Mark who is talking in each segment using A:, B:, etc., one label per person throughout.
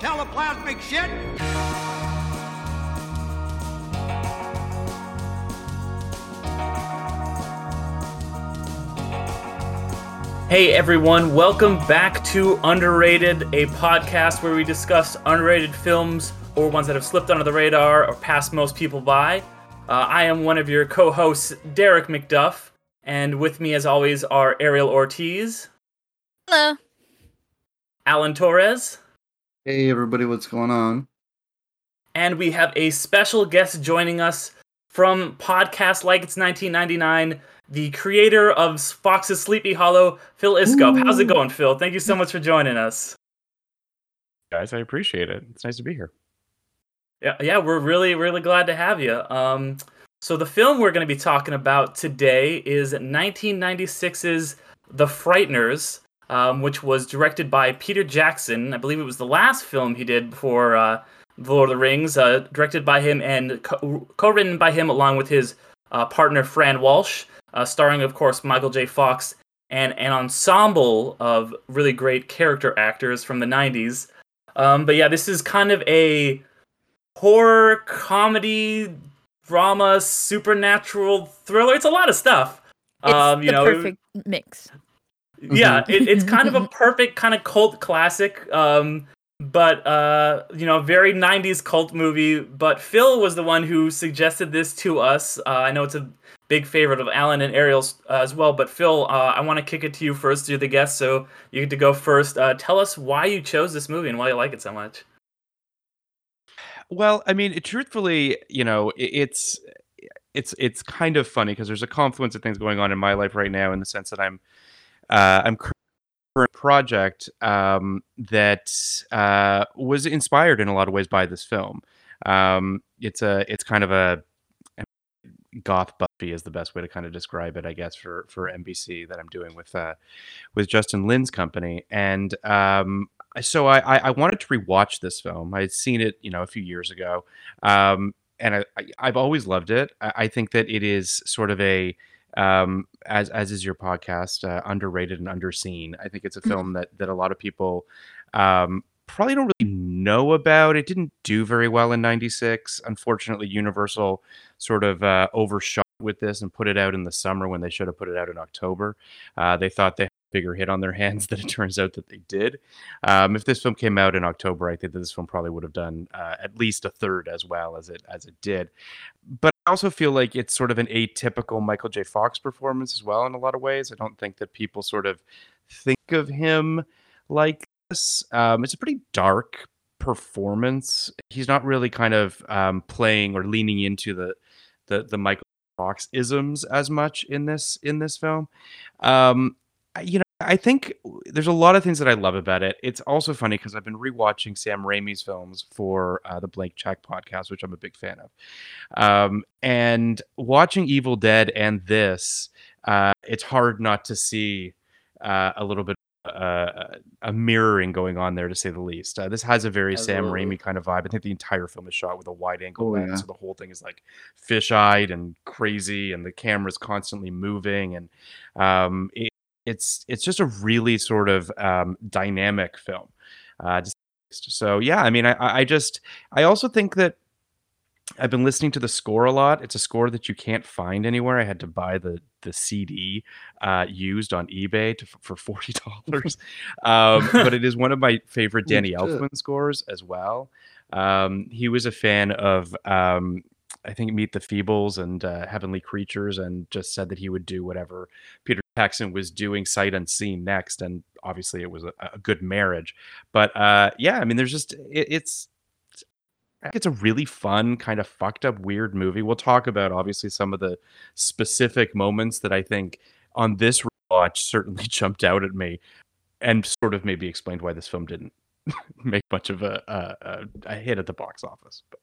A: protoplasmic shit?
B: Hey everyone, welcome back to Underrated, a podcast where we discuss underrated films or ones that have slipped under the radar or passed most people by. Uh, I am one of your co hosts, Derek McDuff, and with me, as always, are Ariel Ortiz.
C: Hello.
B: Alan Torres.
D: Hey everybody, what's going on?
B: And we have a special guest joining us from podcast like it's 1999 the creator of Fox's Sleepy Hollow, Phil Iscove. How's it going, Phil? Thank you so much for joining us.
E: Guys, I appreciate it. It's nice to be here.
B: Yeah, yeah, we're really, really glad to have you. Um, so the film we're going to be talking about today is 1996's The Frighteners, um, which was directed by Peter Jackson. I believe it was the last film he did before uh, The Lord of the Rings, uh, directed by him and co written by him along with his uh, partner Fran Walsh uh, starring, of course, Michael J. Fox and an ensemble of really great character actors from the 90s. Um, but yeah, this is kind of a horror, comedy, drama, supernatural thriller. It's a lot of stuff.
C: It's um, you the know, perfect mix.
B: Yeah, it, it's kind of a perfect kind of cult classic. Um, but uh, you know, very '90s cult movie. But Phil was the one who suggested this to us. Uh, I know it's a big favorite of Alan and Ariel's uh, as well. But Phil, uh, I want to kick it to you first. You're the guest, so you get to go first. Uh, tell us why you chose this movie and why you like it so much.
E: Well, I mean, truthfully, you know, it's it's it's kind of funny because there's a confluence of things going on in my life right now in the sense that I'm uh, I'm current project um, that uh, was inspired in a lot of ways by this film. Um, it's a it's kind of a goth Buffy is the best way to kind of describe it, I guess, for for NBC that I'm doing with uh, with Justin Lin's company. And um, so I, I wanted to rewatch this film. I had seen it, you know, a few years ago, um, and I, I, have always loved it. I, I, think that it is sort of a um, as as is your podcast, uh, underrated and underseen. I think it's a mm. film that that a lot of people um, probably don't really know about. It didn't do very well in '96. Unfortunately, Universal sort of uh, overshot with this and put it out in the summer when they should have put it out in October. Uh, they thought they bigger hit on their hands than it turns out that they did. Um, if this film came out in October, I think that this film probably would have done uh, at least a third as well as it as it did. But I also feel like it's sort of an atypical Michael J. Fox performance as well in a lot of ways. I don't think that people sort of think of him like this. Um, it's a pretty dark performance. He's not really kind of um, playing or leaning into the the the Michael Fox isms as much in this in this film. Um, you know, I think there's a lot of things that I love about it. It's also funny because I've been rewatching Sam Raimi's films for uh, the Blank Check podcast, which I'm a big fan of. Um, and watching Evil Dead and this, uh, it's hard not to see uh, a little bit uh, a mirroring going on there to say the least. Uh, this has a very Sam Raimi kind of vibe. I think the entire film is shot with a wide angle oh, lens, yeah. so the whole thing is like fish-eyed and crazy, and the camera's constantly moving, and um, it, it's it's just a really sort of um, dynamic film. Uh, so yeah, I mean, I, I just I also think that I've been listening to the score a lot. It's a score that you can't find anywhere. I had to buy the the CD uh, used on eBay to, for forty dollars, um, but it is one of my favorite Danny Elfman scores as well. Um, he was a fan of um, I think Meet the Feebles and uh, Heavenly Creatures, and just said that he would do whatever Peter Jackson was doing sight unseen next. And obviously, it was a, a good marriage. But uh, yeah, I mean, there's just it, it's it's a really fun, kind of fucked up, weird movie. We'll talk about obviously some of the specific moments that I think on this watch certainly jumped out at me, and sort of maybe explained why this film didn't make much of a, a, a hit at the box office. But.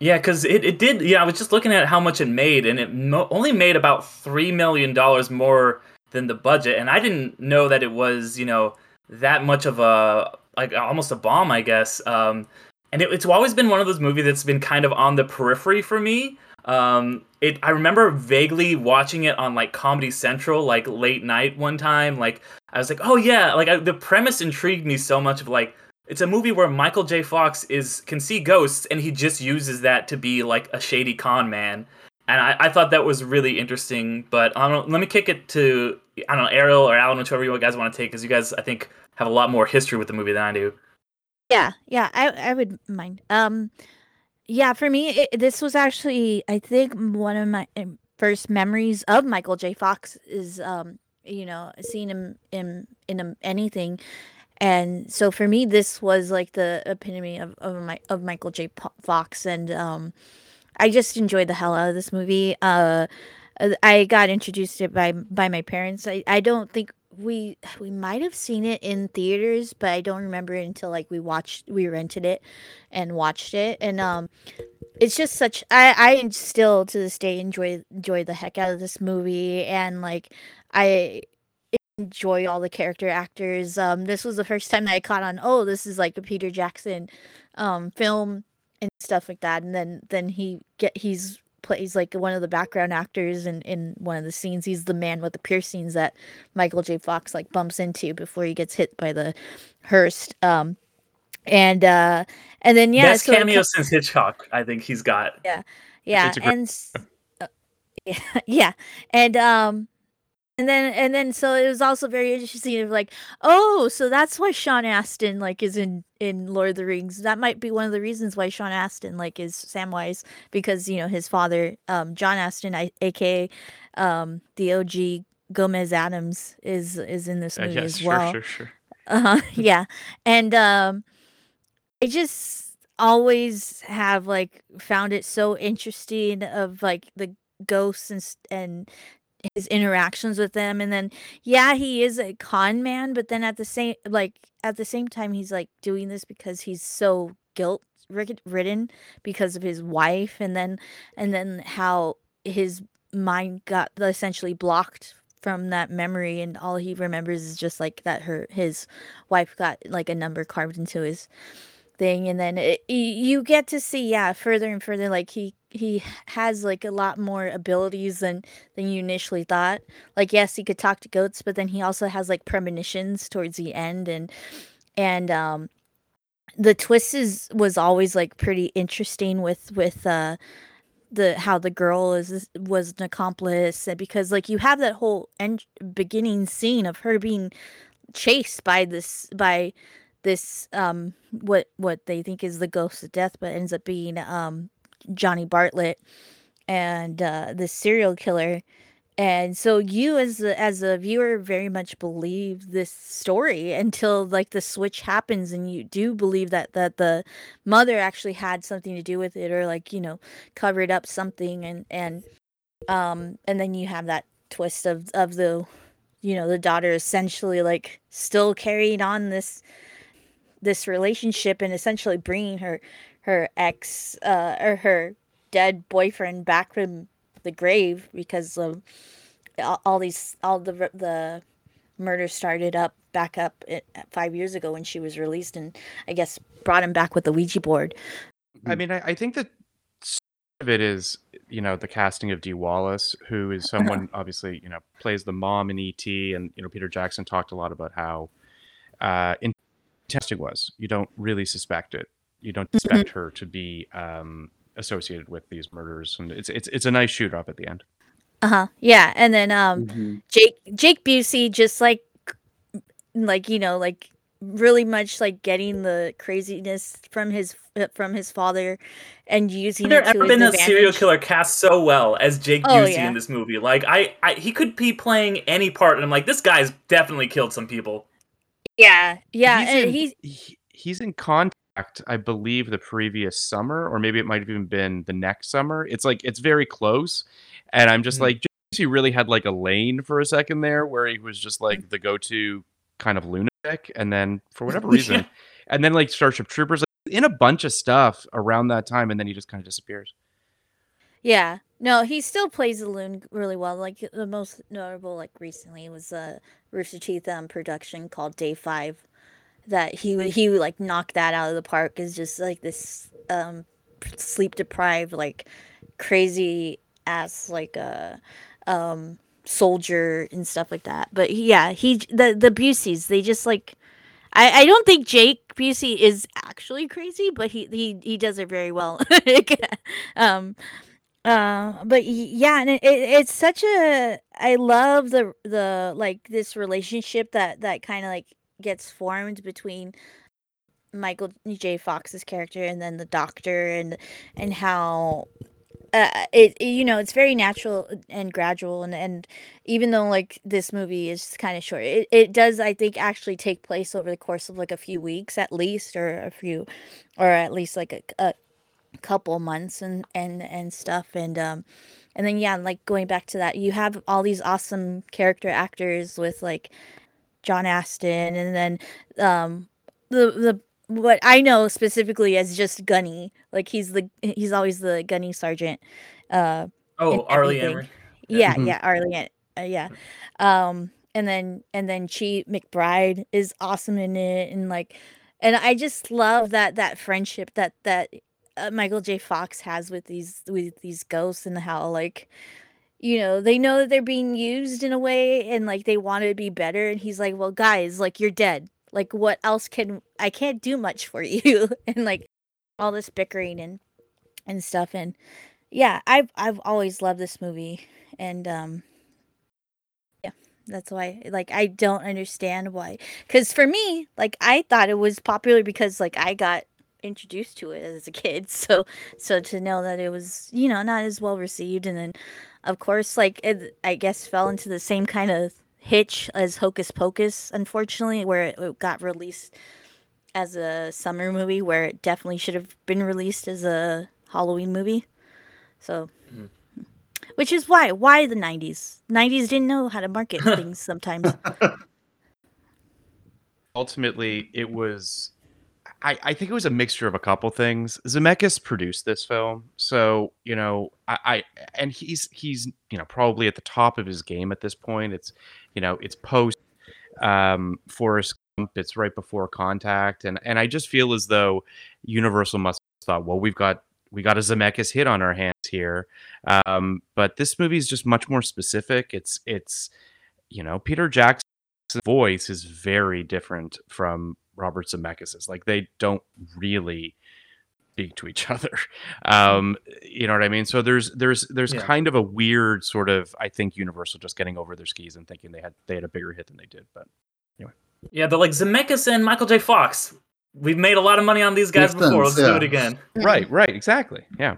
B: Yeah, because it, it did. Yeah, I was just looking at how much it made, and it mo- only made about three million dollars more than the budget. And I didn't know that it was, you know, that much of a like almost a bomb, I guess. Um, and it, it's always been one of those movies that's been kind of on the periphery for me. Um, it I remember vaguely watching it on like Comedy Central, like late night one time. Like I was like, oh yeah, like I, the premise intrigued me so much of like it's a movie where Michael J. Fox is can see ghosts, and he just uses that to be like a shady con man. And I, I thought that was really interesting. But I don't let me kick it to I don't know Ariel or Alan, whichever you guys want to take, because you guys I think have a lot more history with the movie than I do.
C: Yeah, yeah, I I would mind. Um, yeah, for me, it, this was actually I think one of my um, first memories of Michael J. Fox is um, you know, seeing him in in anything and so for me this was like the epitome of of, my, of michael j. Fox. And um i just enjoyed the hell out of this movie. Uh i got introduced to it by by my parents. I i don't think we we might have seen it in theaters but i don't remember it until like we watched we rented it and watched it. And um it's just such i i still to this day enjoy enjoy the heck out of this movie. And like i enjoy all the character actors. Um, this was the first time that I caught on. Oh, this is like a Peter Jackson um, film and stuff like that. And then then he get he's plays like one of the background actors in in one of the scenes. He's the man with the piercings that Michael J. Fox like bumps into before he gets hit by the hearse. Um, and uh, and then yeah,
B: best so cameo since Hitchcock. I think he's got.
C: Yeah, yeah, and. Uh, yeah, yeah, and um, and then and then so it was also very interesting of like oh so that's why sean astin like is in in lord of the rings. That might be one of the reasons why sean astin like is samwise because you know his father um john astin I, aka um the og gomez addams is is in this movie uh, yes, as well. sure, sure, sure. uh-huh yeah. And um i just always have like found it so interesting of like the ghosts and and his interactions with them and then yeah he is a con man but then at the same like at the same time he's like doing this because he's so guilt ridden because of his wife and then and then how his mind got essentially blocked from that memory and all he remembers is just like that her his wife got like a number carved into his thing and then it, you get to see yeah further and further like he he has like a lot more abilities than than you initially thought. Like yes he could talk to goats but then he also has like premonitions towards the end and and um the twist is was always like pretty interesting with with uh the how the girl is was an accomplice and because like you have that whole end beginning scene of her being chased by this by this um what what they think is the ghost of death but ends up being um Johnny Bartlett and uh the serial killer. And so you as a, as a viewer very much believe this story until like the switch happens and you do believe that that the mother actually had something to do with it or like you know covered up something and and um and then you have that twist of of the you know the daughter essentially like still carrying on this this relationship and essentially bringing her her ex uh, or her dead boyfriend back from the grave because of all, all these all the the murder started up back up at, five years ago when she was released and I guess brought him back with the Ouija board.
F: I mean, I, I think that of it is you know the casting of Dee Wallace, who is uh-huh. someone obviously you know plays the mom in ET, and you know Peter Jackson talked a lot about how uh, in testing was. You don't really suspect it. You don't suspect mm-hmm. her to be um, associated with these murders, and it's it's it's a nice shoot up at the end.
C: Uh huh. Yeah, and then um, mm-hmm. Jake Jake Busey just like like you know like really much like getting the craziness from his from his father and using
B: there ever been advantage. a serial killer cast so well as Jake oh, Busey yeah. in this movie? Like I, I, he could be playing any part, and I'm like, this guy's definitely killed some people.
C: Yeah, yeah, he's
F: in, he's he, he's in contact, I believe, the previous summer, or maybe it might have even been the next summer. It's like it's very close, and I'm just mm-hmm. like, he really had like a lane for a second there, where he was just like the go-to kind of lunatic, and then for whatever reason, yeah. and then like Starship Troopers, like, in a bunch of stuff around that time, and then he just kind of disappears.
C: Yeah. No, he still plays the loon really well. Like the most notable, like recently, was a Rooster Teeth um, production called Day Five. That he he like knocked that out of the park. Is just like this um, sleep deprived, like crazy ass like a uh, um, soldier and stuff like that. But yeah, he the the Buseys they just like I, I don't think Jake Busey is actually crazy, but he he, he does it very well. um, uh, but yeah, and it, it, it's such a I love the the like this relationship that that kind of like gets formed between Michael J. Fox's character and then the doctor and and how uh, it, it, you know it's very natural and gradual and and even though like this movie is kind of short it, it does i think actually take place over the course of like a few weeks at least or a few or at least like a, a couple months and and and stuff and um and then yeah like going back to that you have all these awesome character actors with like john astin and then um the the what I know specifically as just Gunny. Like he's the he's always the Gunny sergeant. Uh,
B: oh, R. Lee Ermey.
C: Yeah, mm-hmm. yeah, R. Lee. Uh, yeah. Um, and then and then Chi McBride is awesome in it, and like, and I just love that that friendship that that uh, Michael J. Fox has with these with these ghosts and how like you know they know that they're being used in a way and like they want to be better and he's like well guys like you're dead. Like what else can I can't do much for you. And like all this bickering and and stuff and yeah, I've I've always loved this movie and um yeah, that's why like I don't understand why. Cuz for me, like I thought it was popular because like I got introduced to it as a kid. So so to know that it was, you know, not as well received and then of course like it I guess fell into the same kind of hitch as Hocus Pocus, unfortunately, where it got released as a summer movie, where it definitely should have been released as a Halloween movie. So, mm-hmm. which is why why the '90s? '90s didn't know how to market things sometimes.
F: Ultimately, it was I, I think it was a mixture of a couple things. Zemeckis produced this film, so you know, I, I and he's he's you know probably at the top of his game at this point. It's you know, it's post um, Forrest Gump, it's right before Contact, and and I just feel as though Universal must thought, well, we've got we got a Zemeckis hit on our hands here, um, but this movie is just much more specific. It's it's you know Peter Jackson's voice is very different from Robert Zemeckis's. Like they don't really speak to each other. Um, you know what I mean? So there's there's there's yeah. kind of a weird sort of I think Universal just getting over their skis and thinking they had they had a bigger hit than they did. But anyway.
B: Yeah, but like Zemeckis and Michael J. Fox. We've made a lot of money on these guys Makes before. Sense, Let's yeah. do it again.
F: Right, right, exactly. Yeah.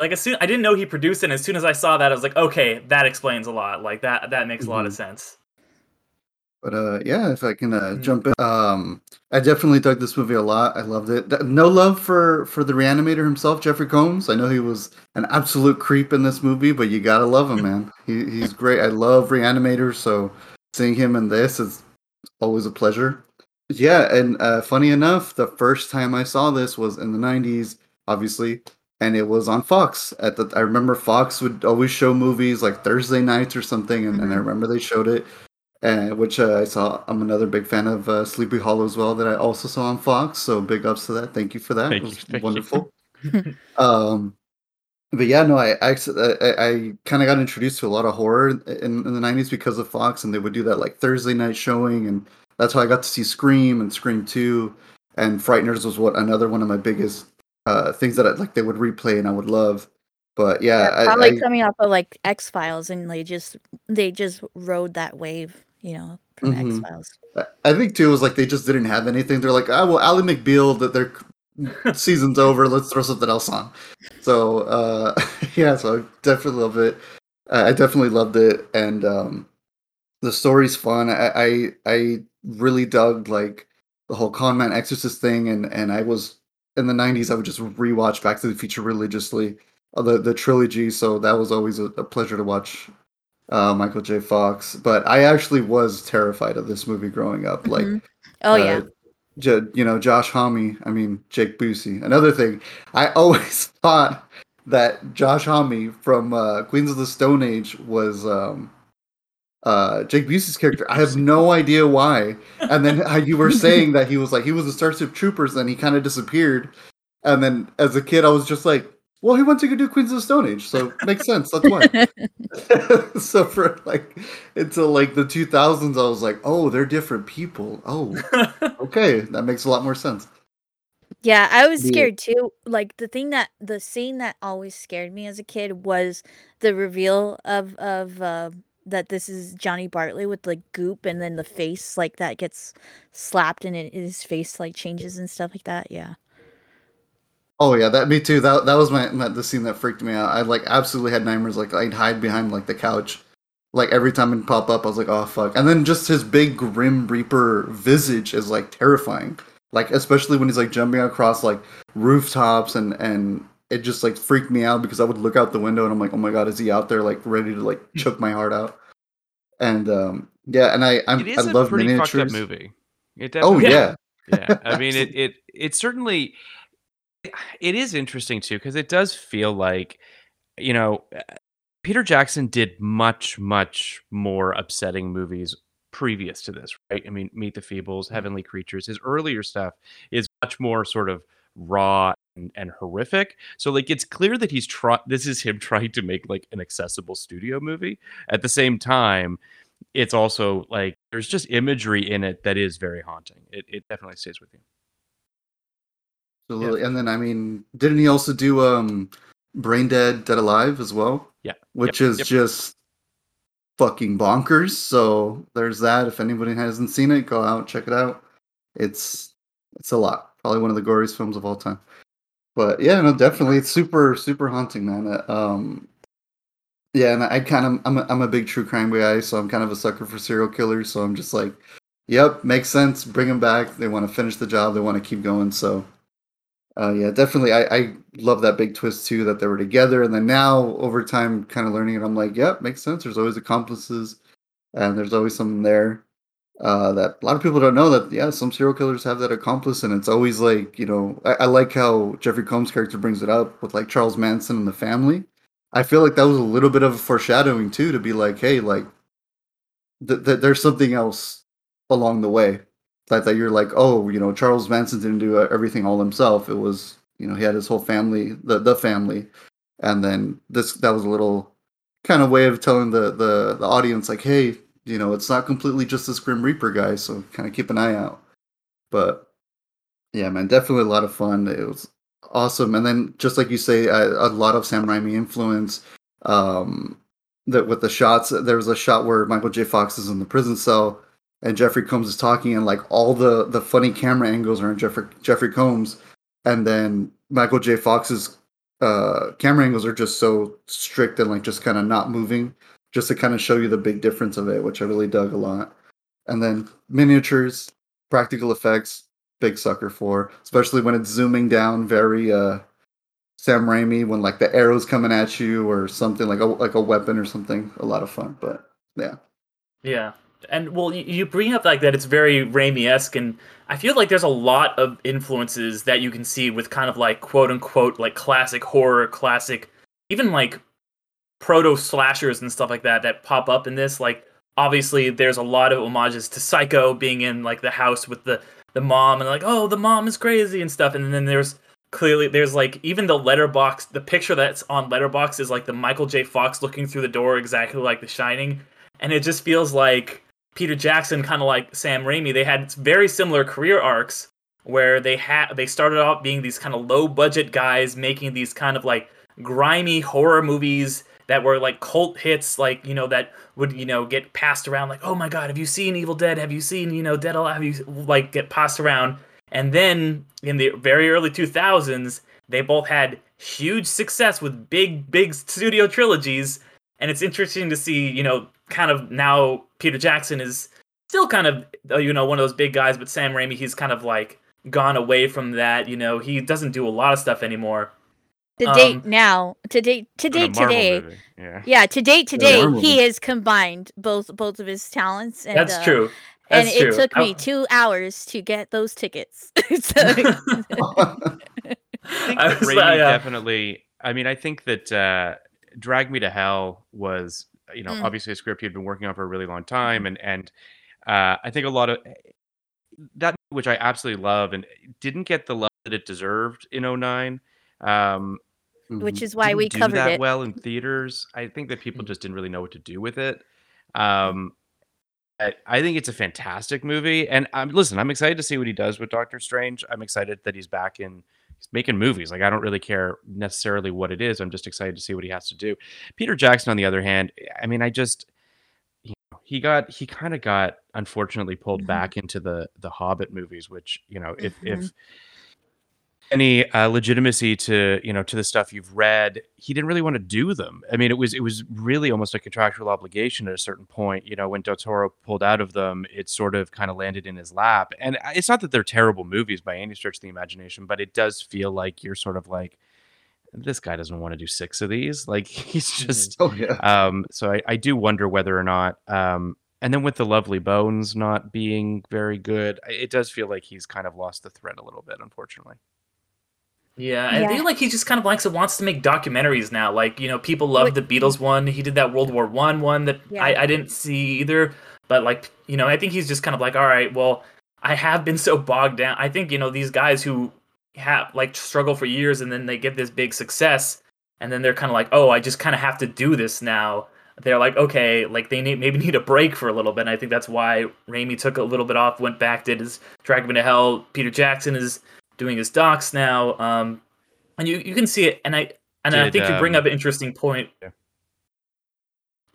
B: Like as soon I didn't know he produced it, and as soon as I saw that, I was like, okay, that explains a lot. Like that that makes mm-hmm. a lot of mm-hmm. sense.
D: But uh, yeah, if I can uh, mm. jump in, um, I definitely dug this movie a lot. I loved it. No love for for the reanimator himself, Jeffrey Combs. I know he was an absolute creep in this movie, but you gotta love him, man. He he's great. I love reanimators, so seeing him in this is always a pleasure. Yeah, and uh, funny enough, the first time I saw this was in the '90s, obviously, and it was on Fox. At the I remember Fox would always show movies like Thursday nights or something, and, and I mm-hmm. remember they showed it uh, which uh, I saw. I'm another big fan of uh, Sleepy Hollow as well, that I also saw on Fox. So big ups to that. Thank you for that. Thank it was you, wonderful. um, but yeah, no, I I, I, I kind of got introduced to a lot of horror in, in, the '90s because of Fox, and they would do that like Thursday night showing, and that's how I got to see Scream and Scream Two, and Frighteners was what another one of my biggest uh, things that I, like they would replay and I would love. But yeah,
C: yeah probably I, coming off of like X Files, and they just they just rode that wave you know, from mm-hmm. X Files.
D: I think too was like they just didn't have anything. They're like, ah, well, Ally McBeal, that their season's over. Let's throw something else on. So uh, yeah, so I definitely love it. I definitely loved it, and um, the story's fun. I, I I really dug like the whole con man exorcist thing, and and I was in the '90s. I would just rewatch Back to the Future religiously, uh, the the trilogy. So that was always a, a pleasure to watch uh, Michael J. Fox. But I actually was terrified of this movie growing up. Mm-hmm. Like,
C: oh uh, yeah,
D: J- you know Josh Homme. I mean Jake Busey. Another thing, I always thought that Josh Homme from uh, Queens of the Stone Age was. Um, uh, Jake Busey's character. I have no idea why. And then how you were saying that he was like he was a Starship Troopers, and he kind of disappeared. And then as a kid, I was just like, Well, he went to go do Queens of the Stone Age, so makes sense. That's why. so for like until like the 2000s, I was like, oh, they're different people. Oh, okay, that makes a lot more sense.
C: Yeah, I was
D: The
C: scared too. Like the thing that the scene that always scared me as a kid was the reveal of of uh, that this is Johnny Bartlett with like goop and then the face like that gets slapped and it, his face like changes and stuff like that. Yeah.
D: Oh yeah, that me too. That that was my, my the scene that freaked me out. I like absolutely had nightmares. Like I'd hide behind like the couch, like every time it pop up, I was like, oh fuck. And then just his big grim reaper visage is like terrifying. Like especially when he's like jumping across like rooftops and and it just like freaked me out because I would look out the window and I'm like, oh my god, is he out there like ready to like choke my heart out? And um yeah, and I I'm,
F: It is
D: I
F: a
D: love
F: pretty fucked up
D: miniatures.
F: movie. It
D: Oh
F: definitely
D: yeah,
F: yeah i mean it it it certainly it is interesting too because it does feel like you know uh, peter jackson did much much more upsetting movies previous to this right? I mean meet the feebles heavenly creatures his earlier stuff is much more sort of raw and, and horrific. So like it's clear that he's trying this is him trying to make like an accessible studio movie. At the same time it's also like there's just imagery in it that is very haunting. It, it definitely stays with you
D: absolutely. And then I mean, didn't he also do um Brain Dead Dead Alive as well?
F: Yeah.
D: which
F: Yep,
D: is
F: yep.
D: just fucking bonkers. So there's that. If anybody hasn't seen it, go out check it out. It's it's a lot. Probably one of the goriest films of all time. But yeah, no, definitely, it's super super haunting, man. Uh, Um, yeah, and I kind of I'm a, I'm a big true crime guy, so I'm kind of a sucker for serial killers. So I'm just like, yep, makes sense. Bring them back. They want to finish the job. They want to keep going. So uh, yeah, definitely. I, I love that big twist too that they were together, and then now over time, kind of learning it, I'm like, yep, makes sense. There's always accomplices, and there's always something there uh, that a lot of people don't know. That yeah, some serial killers have that accomplice, and it's always like you know, I, I like how Jeffrey Combs' character brings it up with like Charles Manson and the family. I feel like that was a little bit of a foreshadowing too, to be like, hey, like th- th- there's something else along the way that, that you're like, oh, you know, Charles Manson didn't do uh, everything all himself. It was, you know, he had his whole family, the the family, and then this that was a little kind of way of telling the the the audience like, hey, you know, it's not completely just this Grim Reaper guy, so kind of keep an eye out. But yeah, man, definitely a lot of fun. It was awesome, and then just like you say, a, a lot of Sam Raimi influence. Um, that with the shots, there was a shot where Michael J. Fox is in the prison cell and Jeffrey Combs is talking, and like all the the funny camera angles are in Jeffrey Jeffrey Combs, and then Michael J. Fox's uh, camera angles are just so strict and like just kind of not moving, just to kind of show you the big difference of it, which I really dug a lot. And then miniatures, practical effects, big sucker for, especially when it's zooming down very uh Sam Raimi when like the arrows coming at you or something like a like a weapon or something. A lot of fun, but yeah.
B: Yeah. And well, you, bring up like that it's very Raimi-esque, and I feel like there's a lot of influences that you can see with kind of like quote unquote like classic horror, classic, even like proto slashers and stuff like that that pop up in this. Like obviously, there's a lot of homages to Psycho being in like the house with the the mom and like oh the mom is crazy and stuff, and then there's clearly there's like even the letterbox the picture that's on Letterboxd is like the michael j fox looking through the door exactly like the shining and it just feels like peter jackson kind of like sam raimi they had very similar career arcs where they had they started out being these kind of low budget guys making these kind of like grimy horror movies that were like cult hits like you know that would you know get passed around like oh my god have you seen evil dead? Have you seen you know dead alive? Have you like get passed around. And then in the very early 2000s, they both had huge success with big, big studio trilogies. And it's interesting to see, you know, kind of now Peter Jackson is still kind of, uh, you know, one of those big guys, but Sam Raimi, he's kind of like gone away from that. You know, he doesn't do a lot of stuff anymore.
C: To
B: Um,
C: date now, to date, to date today,
F: Yeah.
C: yeah, to date today,
D: Marvel
C: he has combined both both of his talents. And,
B: That's
C: uh,
B: true.
C: And
B: That's
C: it
B: true.
C: took me two hours to get those tickets. so,
F: I think
B: I was
F: Raimi
B: like, uh,
F: definitely. I mean, I think that uh, "Drag Me to Hell" was, you know,
C: Mm.
F: obviously a script he'd been working on for a really long time, and and uh, I think a lot of that, which I absolutely love, and didn't get the love that it deserved in 09. Um,
C: which is why we
E: do
C: covered
E: that
C: it.
E: well in theaters. I think that people
D: Mm.
E: just didn't really know what to do with it. Um, I, I think it's a fantastic movie, and I'm listen. I'm excited to see what he does with Doctor Strange. I'm excited that he's back in. He's making movies. Like I don't really care necessarily what it is. I'm just excited to see what he has to do. Peter Jackson, on the other hand, I mean, I just you know, he got he kind of got unfortunately pulled
C: Mhm.
E: back into the the Hobbit movies, which you know if
C: Mhm.
E: if any uh, legitimacy to you know to the stuff you've read he didn't really want to do them. I mean it was it was really almost a contractual obligation at a certain point you know when del toro pulled out of them it sort of kind of landed in his lap. And uh, it's not that they're terrible movies by any stretch of the imagination but it does feel like you're sort of like this guy doesn't want to do six of these. Like he's just
D: Oh yeah.
E: um so I, I do wonder whether or not um and then with the lovely bones not being very good it does feel like he's kind of lost the thread a little bit unfortunately
B: Yeah, I
C: Yeah.
B: feel like he just kind of likes it, wants to make documentaries now. Like, you know, people love the Beatles one. He did that World War One one that
C: Yeah.
B: I, I didn't see either. But like, you know, I think he's just kind of like, all right, well, I have been so bogged down. I think you know these guys who have like struggle for years and then they get this big success, and then they're kind of like, oh, I just kind of have to do this now. They're like, okay, like they need maybe need a break for a little bit. And I think that's why Raimi took a little bit off, went back, did his Drag Me to Hell. Peter Jackson is doing his docs now. Um, and you, you can see it. And I and I
E: Did,
B: think you bring
E: um,
B: up an interesting point.
E: Yeah.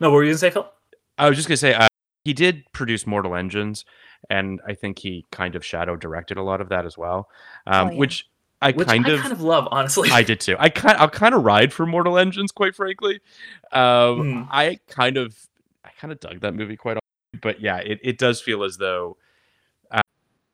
B: No, what were you gonna say, Phil?
E: I was just gonna say uh, he did produce Mortal Engines, and I think he kind of shadow directed a lot of that as well, um,
C: Oh, yeah.
E: which I
B: Which
E: kind
B: I
E: of
B: kind of love, honestly.
E: I did too. I kind I'll kind of ride for Mortal Engines, quite frankly. Um,
B: Hmm.
E: I kind of I kind of dug that movie quite, a often, but yeah, it, it does feel as though. Uh,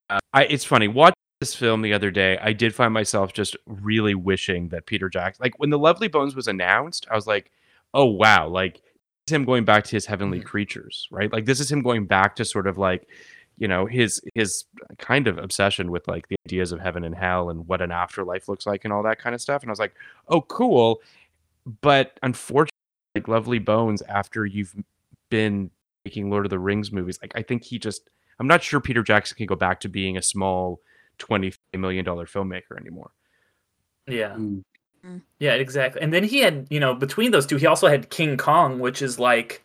E: uh, I it's funny watching this film the other day. I did find myself just really wishing that Peter Jackson, like when the Lovely Bones was announced, I was like, oh wow, like this is him going back to his heavenly
B: Mhm.
E: creatures, right? Like this is him going back to sort of like you know his his kind of obsession with like the ideas of heaven and hell and what an afterlife looks like and all that kind of stuff and i was like oh cool but unfortunately like lovely bones after you've been making lord of the rings movies like i think he just i'm not sure peter jackson can go back to being a small 20 million dollar filmmaker anymore
B: yeah.
D: Mm.
B: Yeah, exactly. And then he had, you know, between those two, he also had King Kong, which is like,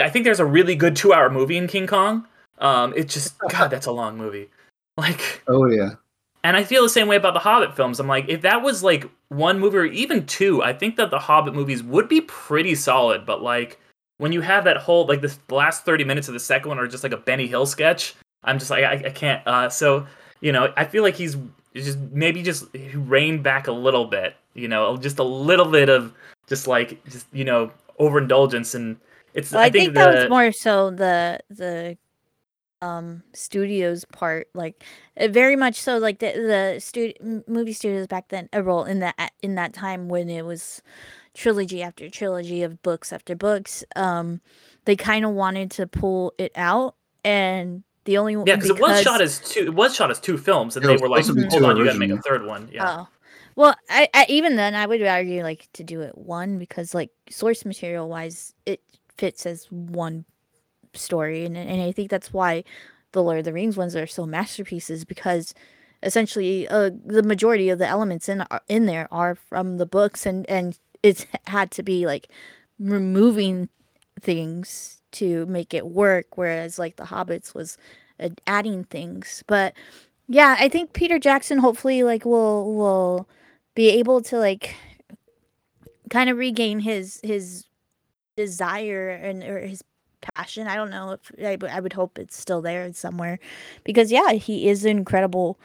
B: I think there's a really good two-hour movie in King Kong. Um, it just, God, that's a long movie. Like,
D: Oh yeah.
B: and I feel the same way about the Hobbit films. I'm like, if that was like one movie or even two, I think that the Hobbit movies would be pretty solid. But like, when you have that whole like the last 30 minutes of the second one are just like a Benny Hill sketch, I'm just like, I, I can't. Uh, so you know, I feel like he's just maybe just reined back a little bit. You know, just a little bit of just like just you know overindulgence and it's.
C: Well, I, think,
B: the,
C: that was more so the the um studios part like uh, very much so like the the stu- movie studios back then a role in that in that time when it was trilogy after trilogy of books after books um they kind of wanted to pull it out and the only one,
B: yeah, because it was shot as two. It was shot as two films, and
D: Yeah,
B: they were like,
D: supposed to be
B: "Hold
D: two
B: on, you got to make a third one." Yeah.
C: Oh. Well, I, I even then I would argue like to do it one because like source material wise it fits as one story and and I think that's why the Lord of the Rings ones are so masterpieces because essentially uh, the majority of the elements in in there are from the books and and it's had to be like removing things to make it work whereas like the hobbits was uh, adding things. But yeah i think peter jackson hopefully like will will be able to like kind of regain his his desire and or his passion. I don't know if I, I would hope it's still there somewhere. Because yeah he is an incredible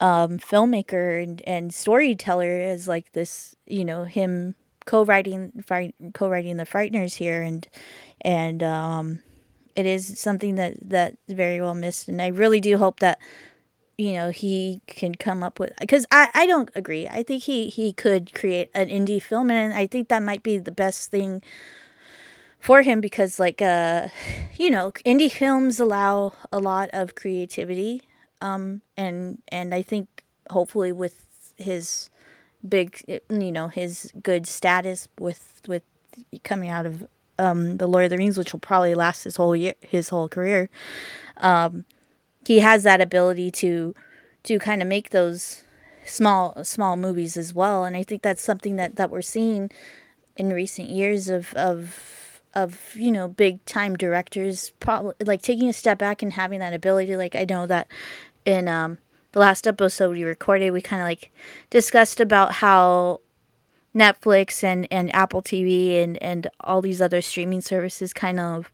C: um filmmaker and and storyteller as like this you know him co-writing co-writing the frighteners here and and um it is something that that very well missed and i really do hope that you know he can come up with because i i don't agree. I think he he could create an indie film and i think that might be the best thing for him because like uh you know indie films allow a lot of creativity um and and i think hopefully with his big you know his good status with with coming out of um the lord of the rings which will probably last his whole year his whole career. Um he has that ability to to kind of make those small small movies as well. And i think that's something that that we're seeing in recent years of of of you know big time directors probably like taking a step back and having that ability. Like i know that in um the last episode we recorded we kind of like discussed about how netflix and and apple tv and and all these other streaming services kind of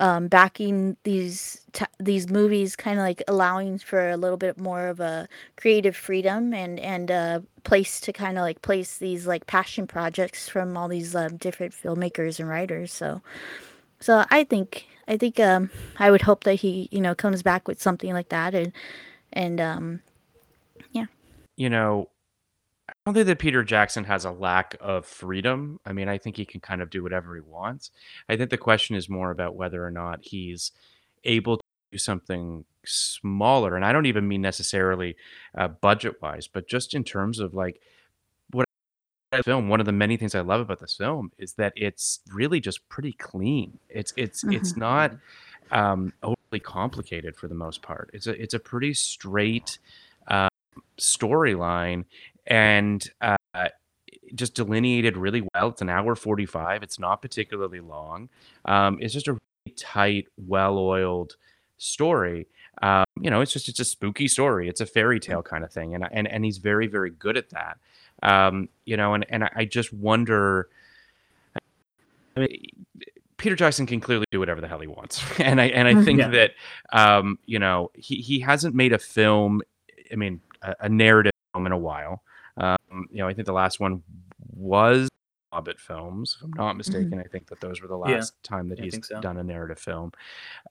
C: um, backing these t- these movies, kind of like allowing for a little bit more of a creative freedom and and a place to kind of like place these like passion projects from all these um, different filmmakers and writers. So, so I think I think um, I would hope that he you know comes back with something like that and and um, yeah.
E: You know, I don't think that Peter Jackson has a lack of freedom. I mean, I think he can kind of do whatever he wants. I think the question is more about whether or not he's able to do something smaller. And I don't even mean necessarily uh, budget wise, but just in terms of like what film one of the many things i love about this film is that it's really just pretty clean it's it's mm-hmm. it's not um complicated for the most part it's a it's a pretty straight uh, storyline and uh, just delineated really well. It's an hour 45. It's not particularly long. Um, it's just a really tight, well oiled story. Um, you know, it's just it's a spooky story. It's a fairy tale kind of thing, and and and he's very very good at that. Um, you know, and and I just wonder. I mean, Peter Jackson can clearly do whatever the hell he wants, and I and I think yeah. that um, you know he he hasn't made a film. I mean, a, a narrative film in a while. Um, you know, I think the last one was Hobbit films, if I'm not mm-hmm. mistaken. Mm-hmm. I think that those were the last yeah, time that he's so. done a narrative film.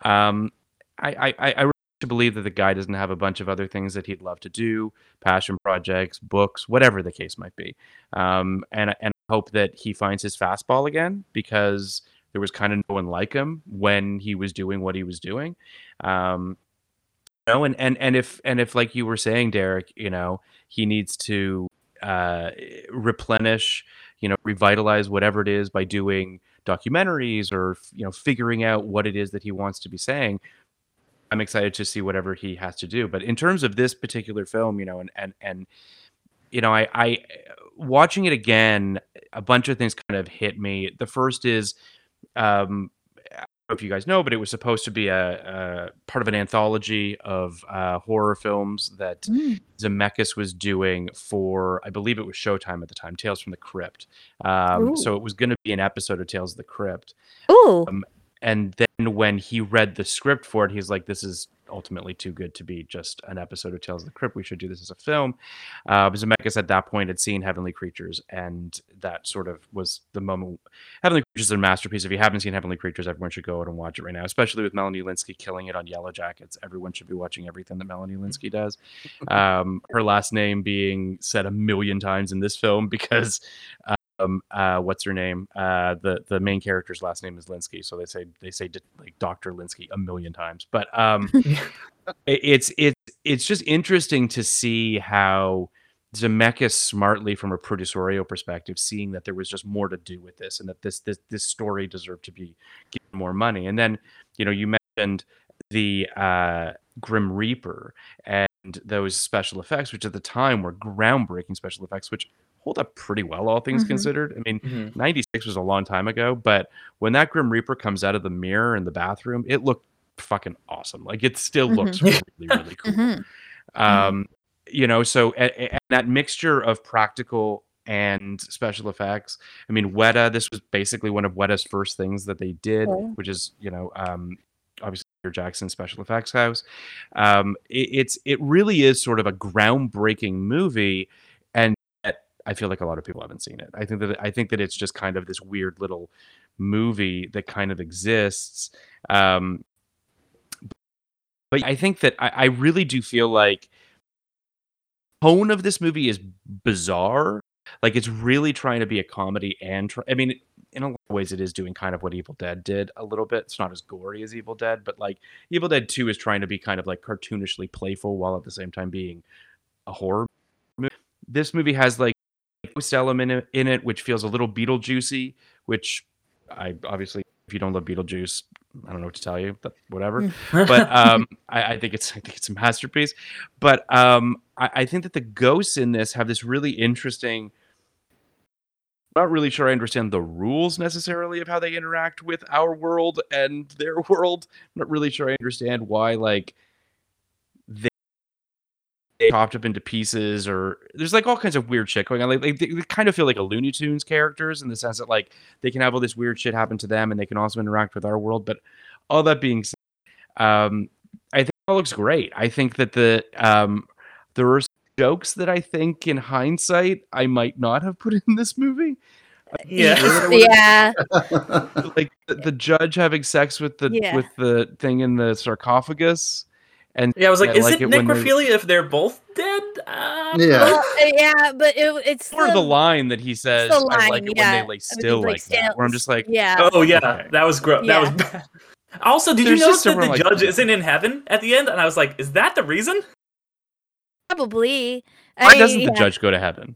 E: Um, I, I, I really to believe that the guy doesn't have a bunch of other things that he'd love to do, passion projects, books, whatever the case might be. Um, and and I hope that he finds his fastball again because there was kind of no one like him when he was doing what he was doing. Um, you know, and and and if and if like you were saying, Derek, you know, he needs to uh, replenish, you know, revitalize whatever it is by doing documentaries or you know figuring out what it is that he wants to be saying. I'm excited to see whatever he has to do. But in terms of this particular film, you know, and and and you know, I I watching it again, a bunch of things kind of hit me. The first is um if you guys know, but it was supposed to be a, a part of an anthology of uh, horror films that mm. Zemeckis was doing for, I believe it was Showtime at the time, Tales from the Crypt. Um, so it was going to be an episode of Tales of the Crypt.
C: Ooh. Um,
E: and then when he read the script for it, he's like, "This is ultimately too good to be just an episode of Tales of the Crypt. We should do this as a film. Uh, Zemeckis at that point had seen Heavenly Creatures, and that sort of was the moment. Heavenly Creatures is a masterpiece. If you haven't seen Heavenly Creatures, everyone should go out and watch it right now, especially with Melanie Lynskey killing it on Yellow Jackets. Everyone should be watching everything that Melanie Lynskey does. Um, her last name being said a million times in this film because um, uh, what's her name? Uh, the the main character's last name is Lynskey, so they say they say like Doctor Lynskey a million times. But um, it, it's it's it's just interesting to see how Zemeckis smartly, from a producerial perspective, seeing that there was just more to do with this, and that this this this story deserved to be given more money. And then you know you mentioned the uh, Grim Reaper and those special effects, which at the time were groundbreaking special effects, which hold up pretty well, all things mm-hmm. considered. I mean, mm-hmm. 96 was a long time ago, but when that Grim Reaper comes out of the mirror in the bathroom, it looked fucking awesome. Like it still mm-hmm. looks really, really cool. Mm-hmm. Um, you know, so a, a, that mixture of practical and special effects. I mean, Weta, this was basically one of Weta's first things that they did, which is, you know, um, obviously Peter Jackson special effects house. Um, it, it's it really is sort of a groundbreaking movie I feel like a lot of people haven't seen it. I think that I think that it's just kind of this weird little movie that kind of exists. Um, but I think that I, I really do feel like tone of this movie is bizarre. Like it's really trying to be a comedy and I mean, in a lot of ways, it is doing kind of what Evil Dead did a little bit. It's not as gory as Evil Dead, but like Evil Dead Two is trying to be kind of like cartoonishly playful while at the same time being a horror. Movie. This movie has like ghost element in it, which feels a little Beetlejuicy, which I obviously, if you don't love Beetlejuice, I don't know what to tell you, but whatever. but um, I, I, think it's I think it's a masterpiece. But um, I, I think that the ghosts in this have this really interesting. not really sure I understand the rules necessarily of how they interact with our world and their world. I'm not really sure I understand why like chopped up into pieces or there's like all kinds of weird shit going on like, they, they, kind of feel like a looney tunes characters in the sense that like they can have all this weird shit happen to them and they can also interact with our world but all that being said um i think it looks great. I think that the um there were jokes that i think in hindsight i might not have put in this movie.
C: Yeah. Yeah.
E: Like the, the, judge having sex with the yeah. with the thing in the sarcophagus and
B: yeah, I was like, is like it, it necrophilia if they're both dead? Uh,
D: yeah,
C: well, yeah, but it, it's
E: more the, the line that he says. The line, I like it yeah. when they lay still I mean, like that. Where I'm just like,
C: yeah,
B: oh yeah, that was gross. Yeah. That was bad. Also, did There's you notice that the like, judge isn't in heaven at the end? And I was like, is that the reason?
C: Probably.
E: Why I, doesn't the judge go to heaven?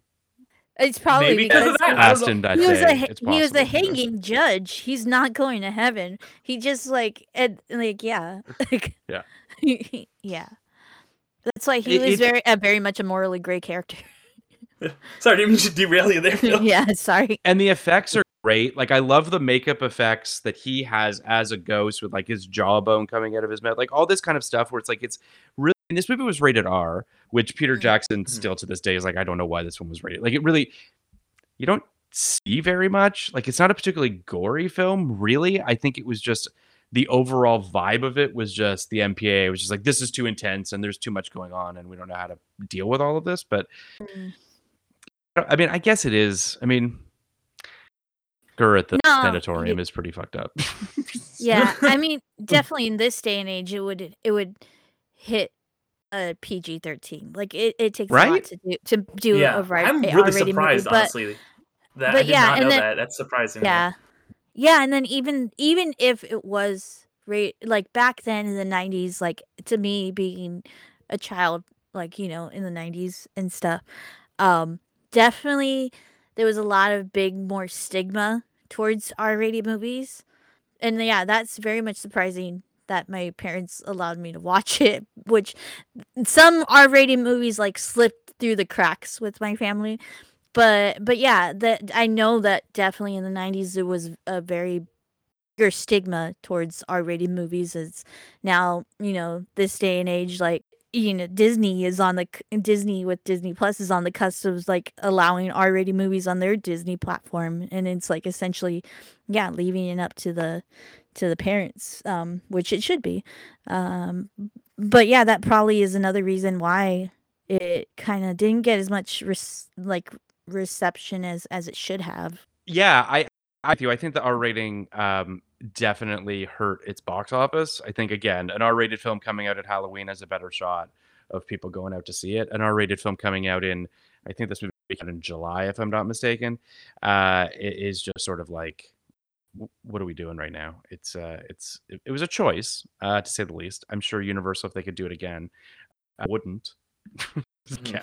C: It's probably
B: Maybe because,
C: because
B: of that.
E: asked him that
C: he was
E: day.
C: a he was a hanging judge. He's not going to heaven. He just like ed, like yeah, like
E: yeah,
C: yeah. That's why he it, was it, very uh, very much a morally gray character.
B: sorry, didn't mean to derail you there. Phil.
C: yeah, sorry.
E: And the effects are great. Like I love the makeup effects that he has as a ghost with like his jawbone coming out of his mouth, like all this kind of stuff where it's like it's really. And this movie was rated R, which Peter mm-hmm. Jackson mm-hmm. still to this day is like, I don't know why this one was rated. Like it really, you don't see very much. Like it's not a particularly gory film, really. I think it was just the overall vibe of it was just the MPA was just like this is too intense and there's too much going on and we don't know how to deal with all of this. But mm. I mean, I guess it is. I mean, Gur at the no, sanatorium is pretty fucked up.
C: yeah, I mean, definitely in this day and age, it would it would hit a PG thirteen. Like it, it takes right? a lot to do to do
B: yeah,
C: a right.
B: I'm really surprised, movie, honestly. But, that but I did yeah, not know then, that. That's surprising.
C: Yeah, yeah, and then even even if it was right like back then in the 90s like to me being a child like you know in the 90s and stuff um definitely there was a lot of big more stigma towards R-rated movies. And yeah, that's very much surprising that my parents allowed me to watch it, which some R-rated movies like slipped through the cracks with my family but but yeah, that I know that definitely in the '90s there was a very bigger stigma towards R-rated movies. As now you know this day and age, like you know Disney is on the Disney with Disney Plus is on the cusp of like allowing R-rated movies on their Disney platform, and it's like essentially, yeah, leaving it up to the to the parents, um, which it should be. Um, but yeah, that probably is another reason why it kind of didn't get as much res- like reception as as it should have.
E: Yeah, I I do. I think the R rating um, definitely hurt its box office. I think again, an R rated film coming out at Halloween has a better shot of people going out to see it. An R rated film coming out in I think this movie in July, if I'm not mistaken, uh, it is just sort of like what are we doing right now? It's uh, it's it, it was a choice uh, to say the least. I'm sure Universal, if they could do it again, I wouldn't. mm-hmm.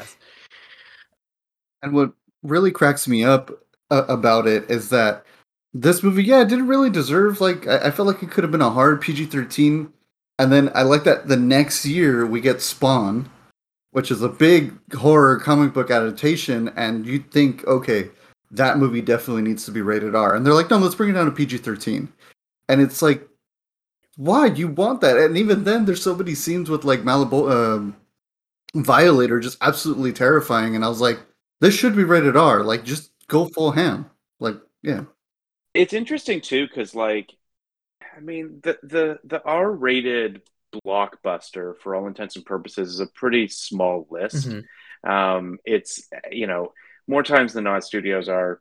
D: And what really cracks me up uh, about it is that this movie, yeah, it didn't really deserve like I, I felt like it could have been a hard PG thirteen, and then I like that the next year we get Spawn, which is a big horror comic book adaptation, and you think, okay, that movie definitely needs to be rated R, and they're like, no, let's bring it down to PG thirteen, and it's like, why? Do you want that? And even then, there's so many scenes with like Malibu, uh, Violator, just absolutely terrifying, and I was like this should be rated R. Like, just go full ham. Like, yeah.
G: It's interesting too, because like, I mean, the the the R rated blockbuster for all intents and purposes is a pretty small list. Mm-hmm. Um, it's you know more times than not, studios are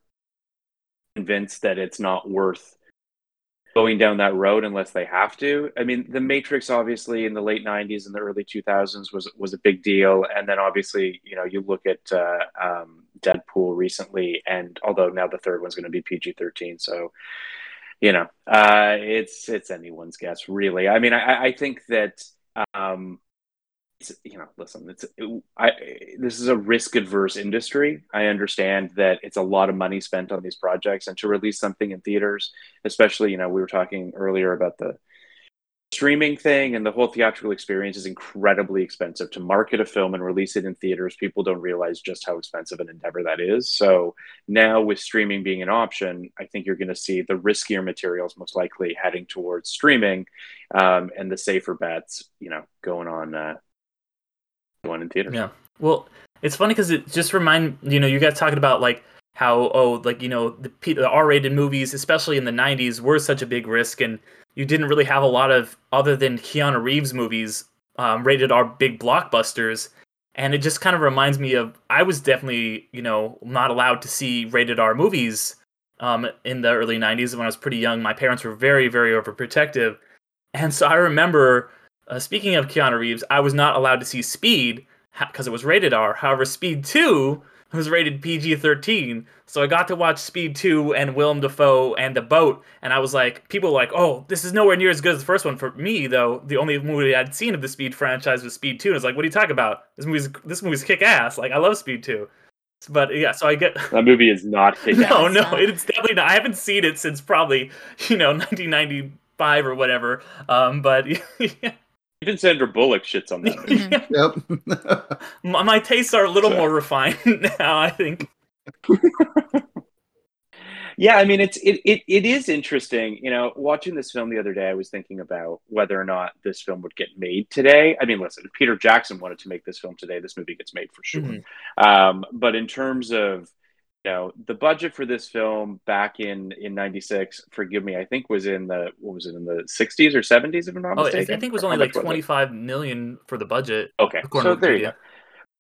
G: convinced that it's not worth going down that road unless they have to. I mean, The Matrix obviously in the late 90s and the early 2000s was was a big deal and then obviously, you know, you look at uh, um, Deadpool recently and although now the third one's going to be PG-13, so you know, uh, it's it's anyone's guess really. I mean, I, I think that um, you know, listen, it's it, I this is a risk adverse industry. I understand that it's a lot of money spent on these projects, and to release something in theaters, especially you know, we were talking earlier about the
E: streaming thing and the whole theatrical experience is incredibly expensive to market a film and release it in theaters. People don't realize just how expensive an endeavor that is. So now, with streaming being an option, I think you're going to see the riskier materials most likely heading towards streaming, um, and the safer bets, you know, going on uh, going in theaters.
B: Yeah. Well, it's funny because it just remind you know you guys talking about like how oh like you know the, the R-rated movies, especially in the '90s, were such a big risk and you didn't really have a lot of other than Keanu Reeves movies um, rated R big blockbusters. And it just kind of reminds me of I was definitely you know not allowed to see rated R movies um, in the early '90s when I was pretty young. My parents were very very overprotective, and so I remember uh, speaking of Keanu Reeves, I was not allowed to see Speed because it was rated R. However, Speed Two was rated PG 13. So I got to watch Speed 2 and Willem Dafoe and The Boat, and I was like, people were like, oh, this is nowhere near as good as the first one. For me, though, the only movie I'd seen of the Speed franchise was Speed 2. And I was like, what are you talking about? This movie's this movie's kick ass. Like, I love Speed 2. But yeah, so I get
E: that movie is not kick ass.
B: no, no, it's definitely not. I haven't seen it since probably you know 1995 or whatever. Um, but yeah.
E: Even Sandra Bullock shits on that.
D: yep.
B: my, my, tastes are a little so. more refined now. I think.
E: yeah, I mean, it's it, it it is interesting. You know, watching this film the other day, I was thinking about whether or not this film would get made today. I mean, listen, Peter Jackson wanted to make this film today. This movie gets made for sure. Mm-hmm. Um, but in terms of you know the budget for this film back in in 96 forgive me i think was in the what was it in the 60s or 70s if i'm not
B: oh,
E: mistaken
B: i think it was only like 25 million for the budget
E: okay so there you go.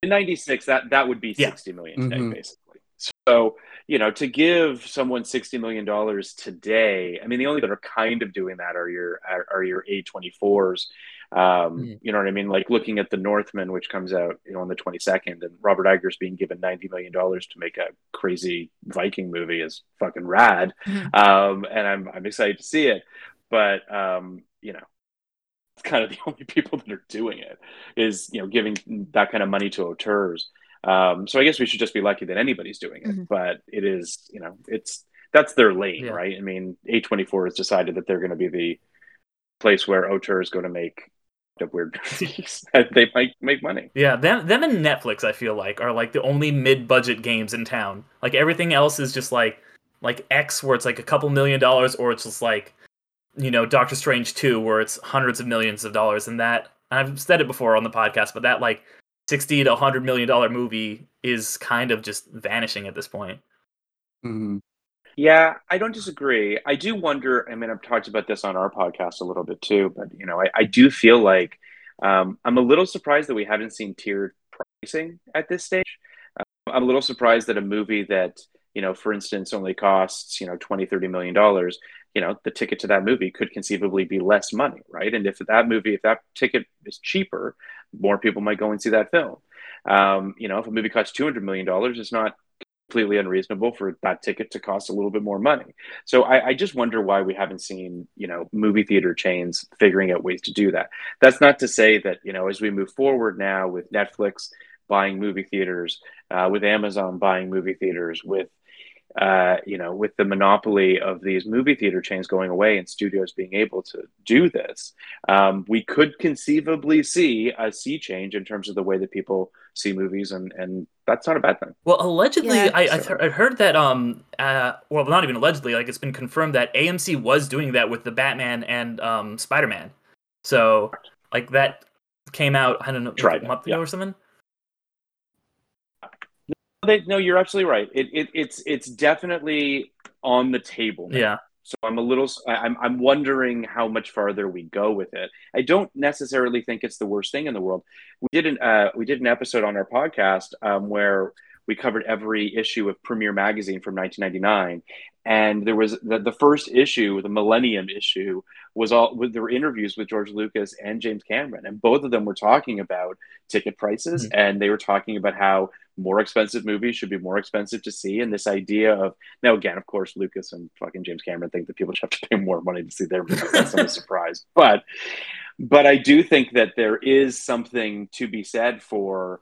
E: In 96 that that would be yeah. 60 million today mm-hmm. basically. So you know to give someone 60 million dollars today i mean the only that are kind of doing that are your are, are your a24s um, mm. You know what I mean? Like looking at the Northman, which comes out you know on the 22nd, and Robert Eggers being given 90 million dollars to make a crazy Viking movie is fucking rad, mm. um, and I'm I'm excited to see it. But um, you know, it's kind of the only people that are doing it is you know giving that kind of money to auteurs. Um, so I guess we should just be lucky that anybody's doing it. Mm-hmm. But it is, you know, it's that's their lane, yeah. right? I mean, A24 has decided that they're going to be the place where auteurs go to make of weird movies that they might make money.
B: Yeah, them them and Netflix I feel like are like the only mid-budget games in town. Like everything else is just like like X where it's like a couple million dollars or it's just like you know Doctor Strange 2 where it's hundreds of millions of dollars and that I've said it before on the podcast but that like 60 to 100 million dollar movie is kind of just vanishing at this point.
D: Mm-hmm.
E: Yeah, I don't disagree. I do wonder. I mean, I've talked about this on our podcast a little bit too, but you know, I, I do feel like um, I'm a little surprised that we haven't seen tiered pricing at this stage. Uh, I'm a little surprised that a movie that you know, for instance, only costs you know 20, 30 million dollars. You know, the ticket to that movie could conceivably be less money, right? And if that movie, if that ticket is cheaper, more people might go and see that film. Um, you know, if a movie costs two hundred million dollars, it's not completely unreasonable for that ticket to cost a little bit more money. So I, I, just wonder why we haven't seen, you know, movie theater chains figuring out ways to do that. That's not to say that, you know, as we move forward now with Netflix buying movie theaters, uh, with Amazon buying movie theaters, with uh, you know, with the monopoly of these movie theater chains going away and studios being able to do this, um, we could conceivably see a sea change in terms of the way that people see movies, and and that's not a bad thing.
B: Well, allegedly, yeah. I, I, th- I, heard that um, uh, well, not even allegedly, like it's been confirmed that AMC was doing that with the Batman and um, Spider Man. So like that came out, I don't know, like a month ago yeah. or something.
E: They, no, you're absolutely right. It, it it's it's definitely on the table.
B: Now. Yeah.
E: So I'm a little. I'm I'm wondering how much farther we go with it. I don't necessarily think it's the worst thing in the world. We did an uh, we did an episode on our podcast um, where we covered every issue of Premiere Magazine from 1999, and there was the, the first issue, the Millennium issue, was all with there were interviews with George Lucas and James Cameron, and both of them were talking about ticket prices, mm-hmm. and they were talking about how more expensive movies should be more expensive to see, and this idea of now again, of course, Lucas and fucking James Cameron think that people should have to pay more money to see their movies. That's not a surprise, but but I do think that there is something to be said for.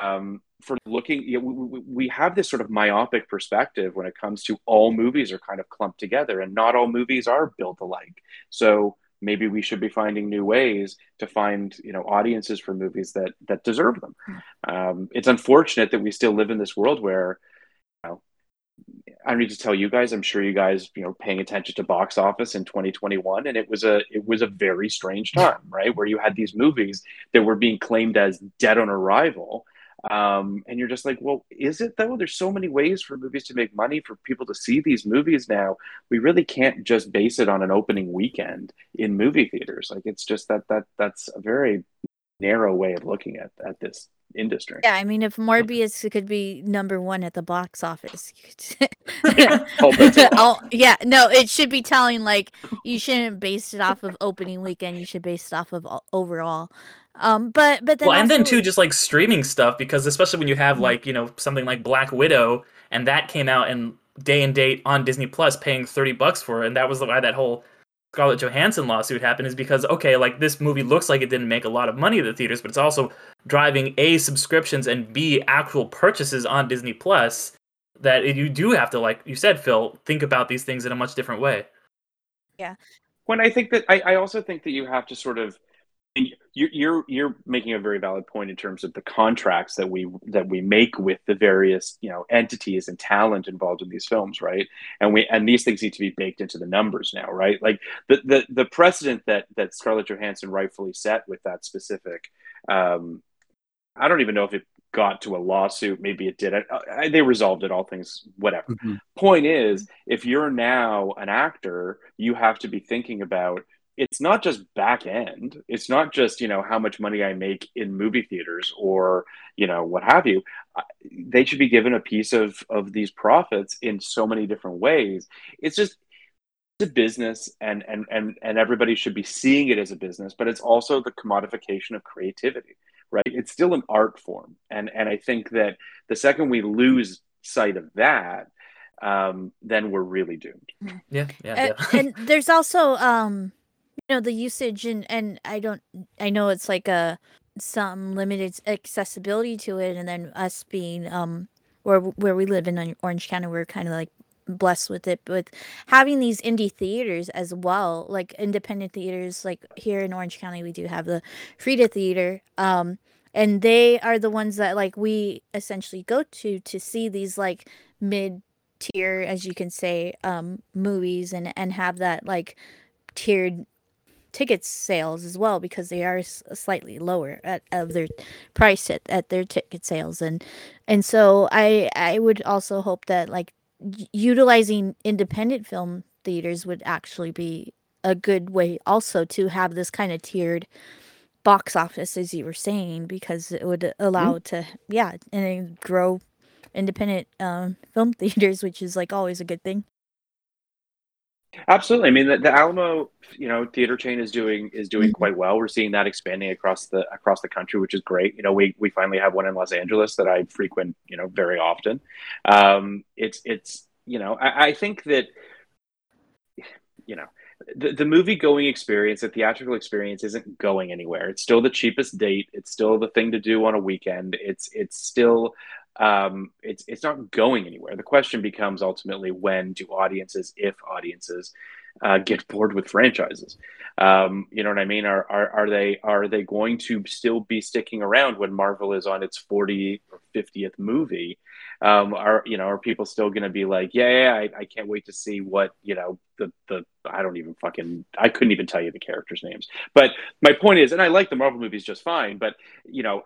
E: Um, for looking you know, we, we, have this sort of myopic perspective when it comes to all movies are kind of clumped together and not all movies are built alike so maybe we should be finding new ways to find you know audiences for movies that that deserve them hmm. um, it's unfortunate that we still live in this world where you know i don't need to tell you guys i'm sure you guys you know paying attention to box office in 2021 and it was a it was a very strange time right where you had these movies that were being claimed as dead on arrival um, and you're just like, well, is it though? There's so many ways for movies to make money for people to see these movies now. We really can't just base it on an opening weekend in movie theaters. Like it's just that that that's a very narrow way of looking at at this industry.
C: Yeah, I mean, if Morbius could be number one at the box office, yeah, no, it should be telling like you shouldn't base it off of opening weekend. You should base it off of overall. Um, but but
B: then well, and then too, just like streaming stuff because especially when you have mm-hmm. like you know something like Black Widow and that came out in day and date on Disney Plus, paying thirty bucks for it, and that was why that whole Scarlett Johansson lawsuit happened is because okay, like this movie looks like it didn't make a lot of money at the theaters, but it's also driving a subscriptions and b actual purchases on Disney Plus. That you do have to, like you said, Phil, think about these things in a much different way.
C: Yeah.
E: When I think that I, I also think that you have to sort of you're, you're you're making a very valid point in terms of the contracts that we that we make with the various you know entities and talent involved in these films, right? And we and these things need to be baked into the numbers now, right? Like the the the precedent that that Scarlett Johansson rightfully set with that specific. Um, I don't even know if it got to a lawsuit. Maybe it did. I, I, they resolved it. All things, whatever. Mm-hmm. Point is, if you're now an actor, you have to be thinking about it's not just back end. It's not just you know how much money i make in movie theaters or you know what have you. They should be given a piece of of these profits in so many different ways. It's just it's a business and and and and everybody should be seeing it as a business but it's also the commodification of creativity right? It's still an art form. And and i think that the second we lose sight of that um, then we're really doomed.
B: Yeah, yeah,
C: yeah. and, and there's also um, you know the usage and and i don't i know it's like a some limited accessibility to it and then us being um where where we live in orange county we're kind of like blessed with it but having these indie theaters as well like independent theaters like here in orange county we do have the frida theater um and they are the ones that like we essentially go to to see these like mid tier as you can say um movies and and have that like tiered ticket sales as well because they are slightly lower at of their price at, at their ticket sales and and so I I would also hope that like utilizing independent film theaters would actually be a good way also to have this kind of tiered box office as you were saying because it would allow mm-hmm. to yeah and grow independent um, film theaters which is like always a good thing
E: Absolutely. I mean, the, the, Alamo, you know, theater chain is doing is doing mm-hmm. quite well. We're seeing that expanding across the across the country, which is great. You know, we we finally have one in Los Angeles that I frequent, you know, very often. Um, it's it's you know, I, I think that you know the, the movie going experience, the theatrical experience isn't going anywhere. It's still the cheapest date. It's still the thing to do on a weekend. It's it's still um, it's it's not going anywhere. The question becomes ultimately when do audiences, if audiences, uh, get bored with franchises? Um, you know what I mean? Are, are are they are they going to still be sticking around when Marvel is on its 40 or 50th movie? Um, are you know are people still going to be like, yeah, yeah I, I can't wait to see what you know the the I don't even fucking I couldn't even tell you the characters' names. But my point is, and I like the Marvel movies just fine, but you know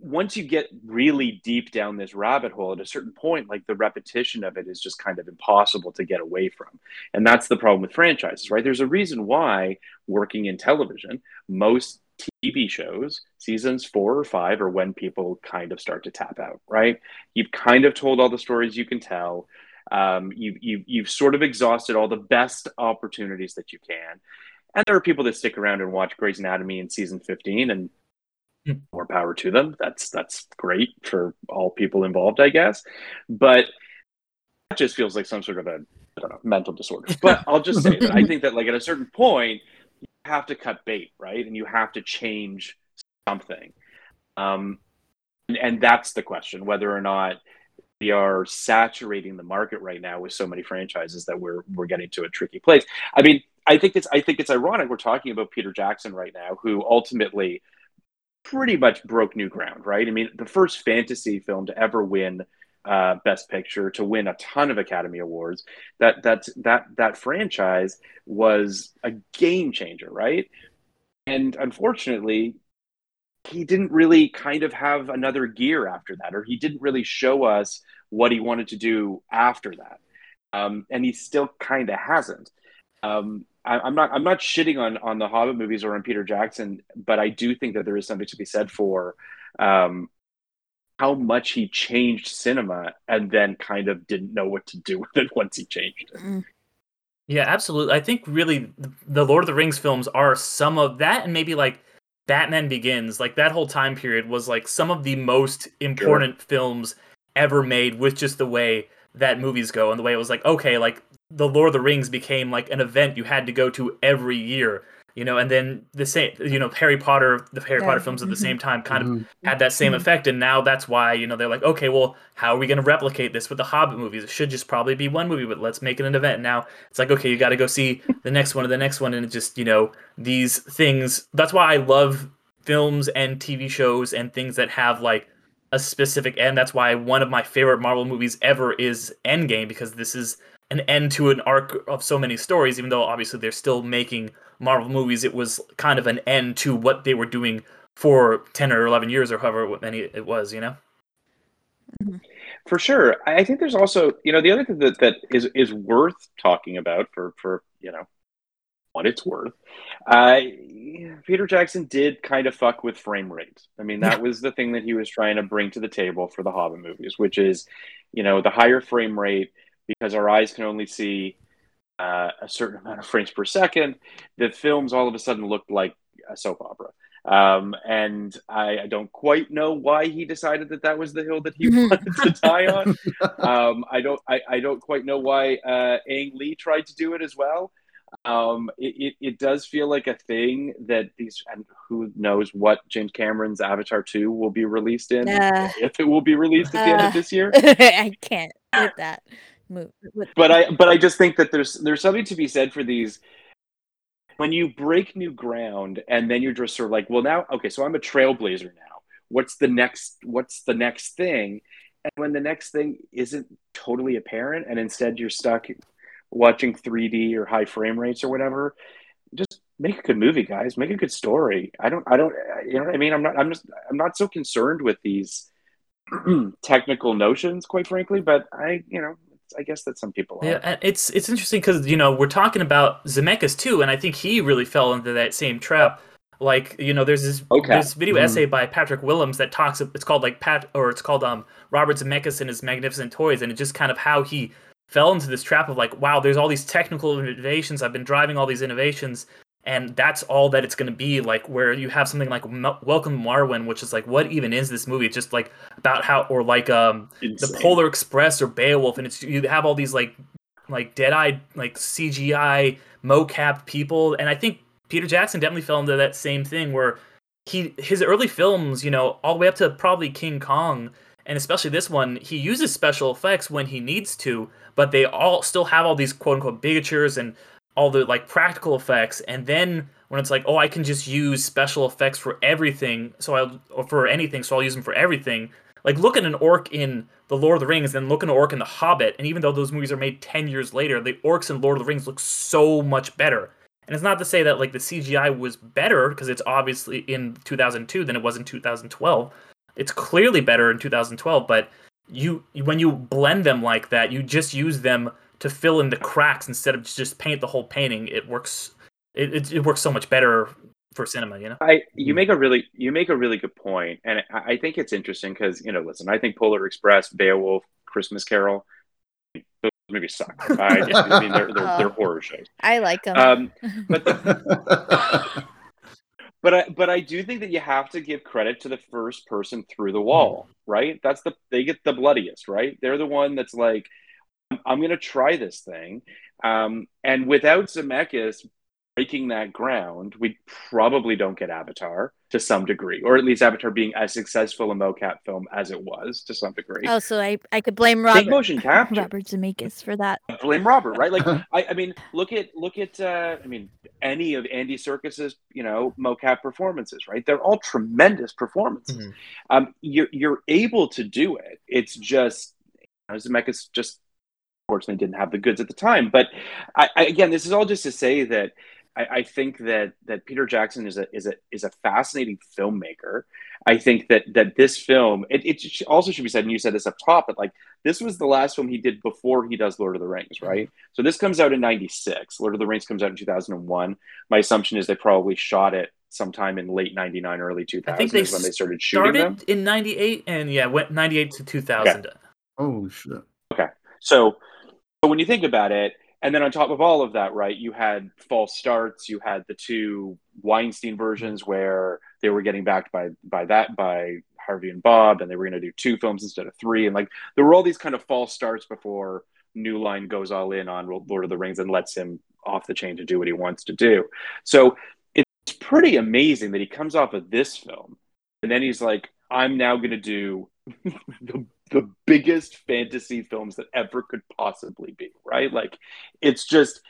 E: once you get really deep down this rabbit hole at a certain point like the repetition of it is just kind of impossible to get away from. And that's the problem with franchises right? There's a reason why working in television most tv shows seasons four or five are when people kind of start to tap out right? You've kind of told all the stories you can tell. Um, you, you, you've sort of exhausted all the best opportunities that you can. And there are people that stick around and watch Grey's Anatomy in season 15 and. more power to them. That's that's great for all people involved, I guess. But it just feels like some sort of a I don't know mental disorder. But I'll just say that I think that like at a certain point you have to cut bait, right? And you have to change something. Um, and, and that's the question whether or not we are saturating the market right now with so many franchises that we're we're getting to a tricky place. I mean, I think it's I think it's ironic we're talking about Peter Jackson right now, who ultimately pretty much broke new ground, right? I mean, the first fantasy film to ever win uh, Best Picture, to win a ton of Academy Awards. That that that that franchise was a game changer, right? And unfortunately, he didn't really kind of have another gear after that, or he didn't really show us what he wanted to do after that. Um, and he still kind of hasn't. Um, I, am not I'm not shitting on on the Hobbit movies or on Peter Jackson, but I do think that there is something to be said for um, how much he changed cinema and then kind of didn't know what to do with it once he changed it. Mm.
B: Yeah, absolutely. I think really the Lord of the Rings films are some of that, and maybe like Batman Begins, like that whole time period was like some of the most important sure. films ever made with just the way that movies go and the way it was like, okay, like the Lord of the Rings became like an event you had to go to every year you know and then the same you know harry potter the harry yeah. potter films at the same time kind mm-hmm. of had that same mm-hmm. effect and now that's why you know they're like okay well how are we going to replicate this with the hobbit movies it should just probably be one movie but let's make it an event now it's like okay you got to go see the next one and the next one and it just you know these things that's why i love films and tv shows and things that have like a specific end that's why one of my favorite marvel movies ever is endgame because this is an end to an arc of so many stories even though obviously they're still making Marvel movies, it was kind of an end to what they were doing for 10 or 11 years or however many it was, you know?
E: Mm-hmm. For sure. I think there's also, you know, the other thing that, that is, is worth talking about for, for, you know, what it's worth. Uh, Peter Jackson did kind of fuck with frame rate. I mean, that was the thing that he was trying to bring to the table for the Hobbit movies, which is, you know, the higher frame rate because our eyes can only see uh, a certain amount of frames per second, the films all of a sudden looked like a soap opera. Um, and I, I, don't quite know why he decided that that was the hill that he wanted to die on. Um, I don't I, I, don't quite know why uh, Ang Lee tried to do it as well. Um, it, it, it, does feel like a thing that these and who knows what James Cameron's Avatar 2 will be released in uh, if it will be released at the uh, end of this year.
C: I can't with that
E: move. But I but I just think that there's there's something to be said for these when you break new ground and then you're just sort of like, well now okay, so I'm a trailblazer now. What's the next what's the next thing? And when the next thing isn't totally apparent and instead you're stuck watching 3D or high frame rates or whatever, just make a good movie, guys. Make a good story. I don't I don't you know what I mean? I'm not I'm just I'm not so concerned with these technical notions, quite frankly, but I, you know, I guess that some people are.
B: Yeah, and it's it's interesting because you know we're talking about Zemeckis too, and I think he really fell into that same trap. Like you know, there's this okay. this video mm-hmm. essay by Patrick Willems that talks. It's called like Pat, or it's called um Robert Zemeckis and his Magnificent Toys, and it's just kind of how he fell into this trap of like, wow, there's all these technical innovations. I've been driving all these innovations, and that's all that it's going to be like where you have something like welcome marwen which is like what even is this movie it's just like about how or like um Insane. the polar express or beowulf and it's you have all these like like dead-eyed like cgi mocap people and i think peter jackson definitely fell into that same thing where he his early films you know all the way up to probably king kong and especially this one he uses special effects when he needs to but they all still have all these quote unquote bigatures and all the like practical effects and then when it's like oh i can just use special effects for everything so i'll or for anything so i'll use them for everything. Like look at an orc in the lord of the rings and look at an orc in the hobbit and even though those movies are made 10 years later the orcs in lord of the rings look so much better. And it's not to say that like the cgi was better because it's obviously in 2002 than it was in 2012 it's clearly better in 2012 but you when you blend them like that you just use them to fill in the cracks instead of just paint the whole painting. It works. It, it, it works so much better for cinema. You know.
E: I you make a really you make a really good point, and I, I think it's interesting because you know, listen, I think Polar Express, Beowulf, Christmas Carol, those movies suck. I, I mean, they're, they're, they're horror shows.
C: I like them. Um,
E: but the, but I but I do think that you have to give credit to the first person through the wall, right? That's the they get the bloodiest, right? They're the one that's like, I'm going to try this thing. Um, and without Zemeckis breaking that ground, we probably don't get Avatar to some degree, or at least Avatar being as successful a mocap film as it was to some degree.
C: Oh, so I, I could blame Robert.
E: Big motion capture.
C: Robert Zemeckis for that.
E: Blame Robert, right? Like, I, I mean, look at look at, uh, I mean, any of Andy Serkis's, you know, mocap performances, right? They're all tremendous performances. Mm-hmm. Um, you're you're able to do it. It's just you know, Zemeckis just unfortunately didn't have the goods at the time. But I, I, again, this is all just to say that I, I, think that that Peter Jackson is a is a is a fascinating filmmaker. I think that that this film it, it also should be said, and you said this up top, but like this was the last film he did before he does Lord of the Rings, right? Mm-hmm. So this comes out in '96. Lord of the Rings comes out in 2001. My assumption is they probably shot it sometime in late 99 early 2000 I think they when they started shooting started them.
B: in 98 and yeah went 98 to 2000
D: okay. oh shit
E: okay so so when you think about it, and then on top of all of that, right, you had false starts. You had the two Weinstein versions where they were getting backed by by that by Harvey and Bob, and they were going to do two films instead of three, and like there were all these kind of false starts before New Line goes all in on Lord of the Rings and lets him off the chain to do what he wants to do. So it's pretty amazing that he comes off of this film, and then he's like, "I'm now going to do the the biggest fantasy films that ever could possibly be, right? Like, it's just,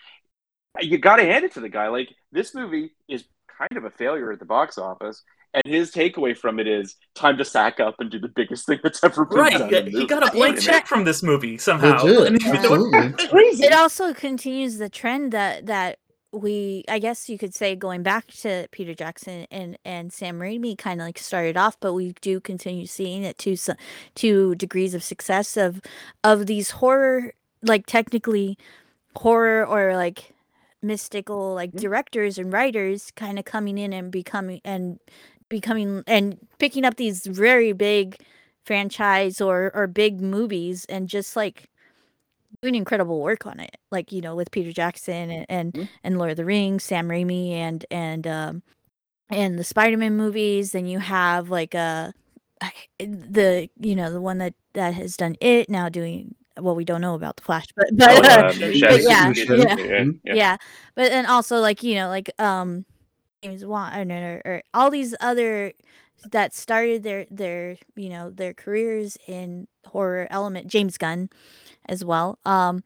E: you got to hand it to the guy. Like, this movie is kind of a failure at the box office. And his takeaway from it is time to sack up and do the biggest thing that's ever been right. done.
B: Right, he got a blank check from this movie somehow.
C: Absolutely, It also continues the trend that that we I guess you could say going back to Peter Jackson and and Sam Raimi kind of like started off, but we do continue seeing it to some to degrees of success of of these horror like technically horror or like mystical like mm-hmm. directors and writers kind of coming in and becoming and becoming and picking up these very big franchise or or big movies and just like doing incredible work on it. Like, you know, with Peter Jackson and and, mm-hmm. and Lord of the Rings, Sam Raimi and and um and the Spider-Man movies, then you have like a uh, the you know, the one that that has done it now doing well we don't know about the flash but but, oh, uh, but yeah, yeah, yeah, yeah yeah. But then also like you know like um James Wan or, or all these other that started their their you know their careers in horror element James Gunn as well. Um,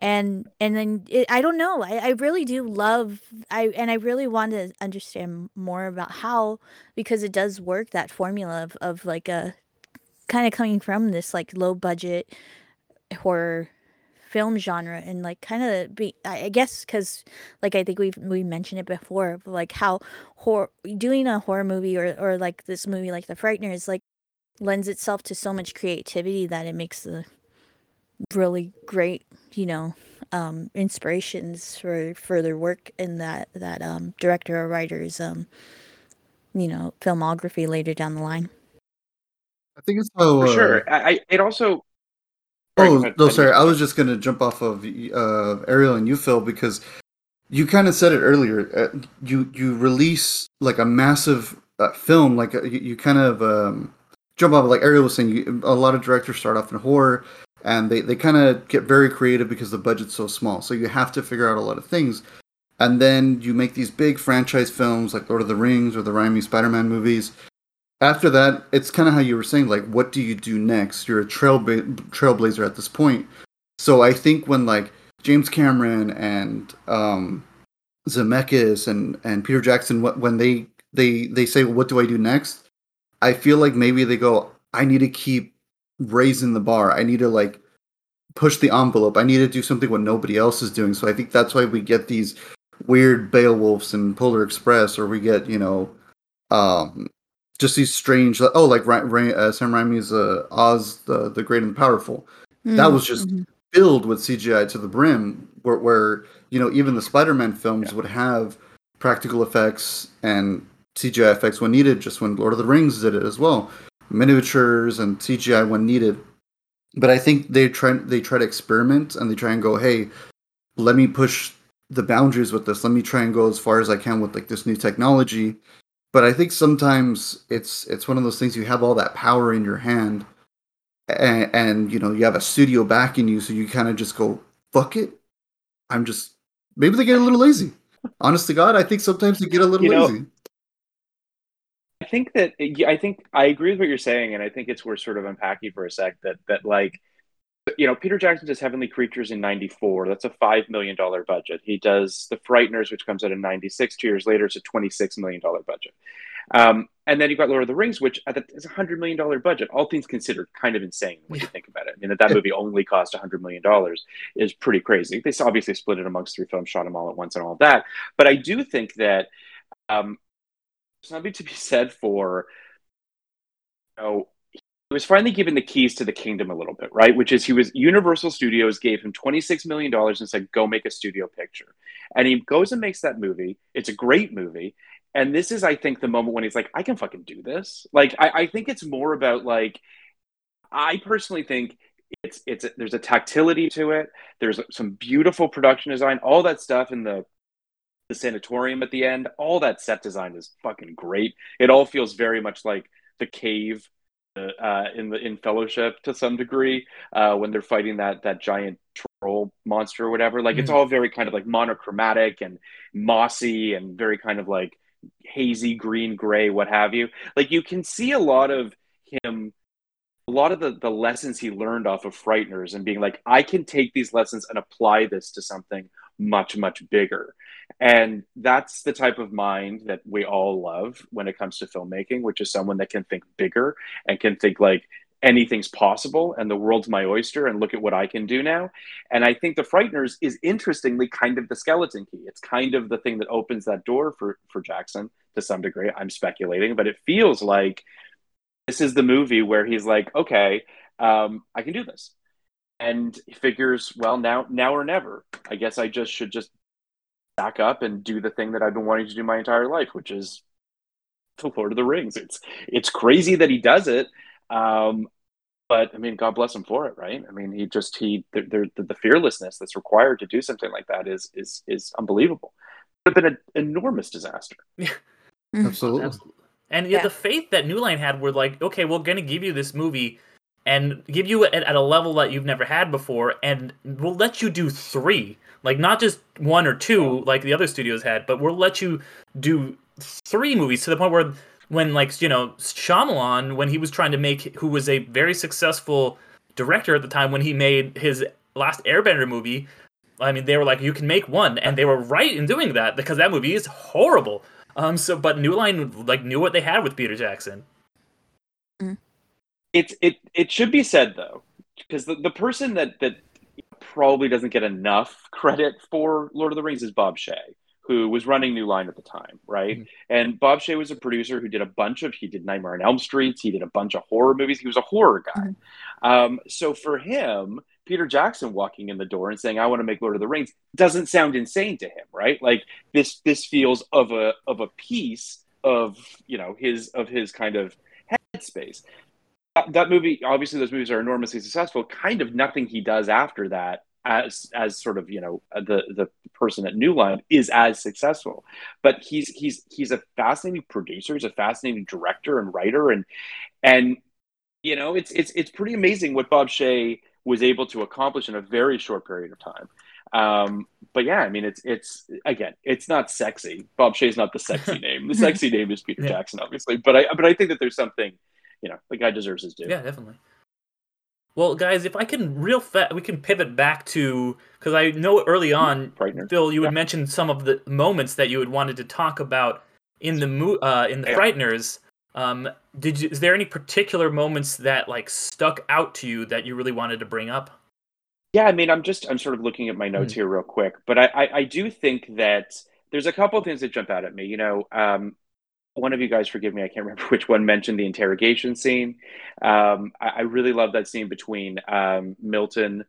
C: and and then it, I don't know. I, I really do love I and I really want to understand more about how because it does work that formula of of like a kind of coming from this like low budget horror film genre and like kind of be I guess because like I think we've we mentioned it before like how horror doing a horror movie or or like this movie like The Frighteners like lends itself to so much creativity that it makes the really great, you know, um, inspirations for further work in that that um, director or writer's, um, you know, filmography later down the line.
D: I think it's so.
E: For uh, sure. I, it also.
D: Oh no! Sorry, I was just gonna jump off of uh, Ariel and you, Phil, because you kind of said it earlier. Uh, you you release like a massive uh, film, like uh, you, you, kind of um, jump off. Like Ariel was saying, you, a lot of directors start off in horror and they, they kind of get very creative because the budget's so small. So you have to figure out a lot of things. And then you make these big franchise films like lord of the rings or the Raimi spider-man movies. After that it's kind of how you were saying like what do you do next? You're a trail trailblazer at this point. So i think when like james cameron and um zemeckis and and peter jackson when they they they say what do i do next? I feel like maybe they go i need to keep raising the bar. I need to like push the envelope. I need to do something what nobody else is doing. So I think that's why we get these weird Beowulfs and Polar Express, or we get you know, um, just these strange. Oh, like uh, Sam Raimi's uh, Oz the the Great and the Powerful. Mm-hmm. That was just mm-hmm. filled with CGI to the brim. Where, where you know even the Spider-Man films yeah. would have practical effects and CGI effects when needed. Just when Lord of the Rings did it as well miniatures and CGI when needed. But I think they try they try to experiment and they try and go, hey, let me push the boundaries with this. Let me try and go as far as I can with like this new technology. But I think sometimes it's it's one of those things you have all that power in your hand and, and you know you have a studio backing you, so you kind of just go, fuck it. I'm just maybe they get a little lazy. honest to God, I think sometimes you get a little you know, lazy.
E: I think that I think I agree with what you're saying, and I think it's worth sort of unpacking for a sec that that like you know Peter Jackson does Heavenly Creatures in '94. That's a five million dollar budget. He does The Frighteners, which comes out in '96. Two years later, it's a twenty six million dollar budget. Um, and then you've got Lord of the Rings, which is a hundred million dollar budget. All things considered, kind of insane when you think about it. I mean, that that movie only cost a hundred million dollars is pretty crazy. They obviously split it amongst three films, shot them all at once, and all that. But I do think that um, something to be said for, you know, he was finally given the keys to the kingdom a little bit, right? Which is he was Universal Studios gave him $26 million and said, go make a studio picture. And he goes and makes that movie. It's a great movie. And this is, I think, the moment when he's like, I can fucking do this. Like, I, I think it's more about like, I personally think it's it's there's a tactility to it. There's some beautiful production design, all that stuff in the the sanatorium at the end. All that set design is fucking great. It all feels very much like the cave uh, in the in Fellowship to some degree uh, when they're fighting that that giant troll monster or whatever. Like mm. it's all very kind of like monochromatic and mossy and very kind of like hazy green gray what have you like you can see a lot of him a lot of the, the lessons he learned off of frighteners and being like i can take these lessons and apply this to something much much bigger and that's the type of mind that we all love when it comes to filmmaking which is someone that can think bigger and can think like anything's possible and the world's my oyster and look at what I can do now. And I think the Frighteners is interestingly kind of the skeleton key. It's kind of the thing that opens that door for for Jackson to some degree. I'm speculating, but it feels like this is the movie where he's like, okay, um, I can do this. And he figures, well, now now or never. I guess I just should just back up and do the thing that I've been wanting to do my entire life, which is the Lord of the Rings. It's it's crazy that he does it um, but I mean, God bless him for it, right? I mean, he just he the, the, the fearlessness that's required to do something like that is is is unbelievable. It would have been an enormous disaster.
D: Yeah, mm-hmm. absolutely. absolutely.
B: And yeah, the faith that New Line had, were like, okay, we're going to give you this movie and give you it at a level that you've never had before, and we'll let you do three, like not just one or two like the other studios had, but we'll let you do three movies to the point where when like you know Shyamalan when he was trying to make who was a very successful director at the time when he made his last Airbender movie. I mean, they were like, you can make one, and they were right in doing that because that movie is horrible. Um, so but New Line like knew what they had with Peter Jackson.
E: Mm. It's it it should be said though, because the, the person that that probably doesn't get enough credit for Lord of the Rings is Bob Shaye, who was running New Line at the time, right? Mm-hmm. And Bob Shaye was a producer who did a bunch of, he did Nightmare on Elm Street, he did a bunch of horror movies. He was a horror guy. Mm-hmm. Um, so for him, Peter Jackson walking in the door and saying, "I want to make Lord of the Rings," doesn't sound insane to him, right? Like this, this feels of a of a piece of you know his of his kind of headspace. That, that movie, obviously, those movies are enormously successful. Kind of nothing he does after that as as sort of you know the the person at New Line is as successful. But he's he's he's a fascinating producer. He's a fascinating director and writer, and and you know it's it's it's pretty amazing what Bob Shaye was able to accomplish in a very short period of time. Um, but yeah, I mean, it's it's again, it's not sexy. Bob Shaye's not the sexy name. The sexy name is Peter yeah. Jackson, obviously. But I but I think that there's something, you know, the guy deserves his due.
B: Yeah, definitely. Well, guys, if I can real fast, we can pivot back to because I know early on, Phil, you yeah. would mention some of the moments that you had wanted to talk about in the mo- uh, in the yeah. Frighteners. Um, did you, is there any particular moments that like stuck out to you that you really wanted to bring up?
E: Yeah, I mean, I'm just I'm sort of looking at my notes mm-hmm. here real quick, but I, I, I do think that there's a couple of things that jump out at me. You know, um, one of you guys, forgive me, I can't remember which one mentioned the interrogation scene. Um, I, I, really love that scene between um, Milton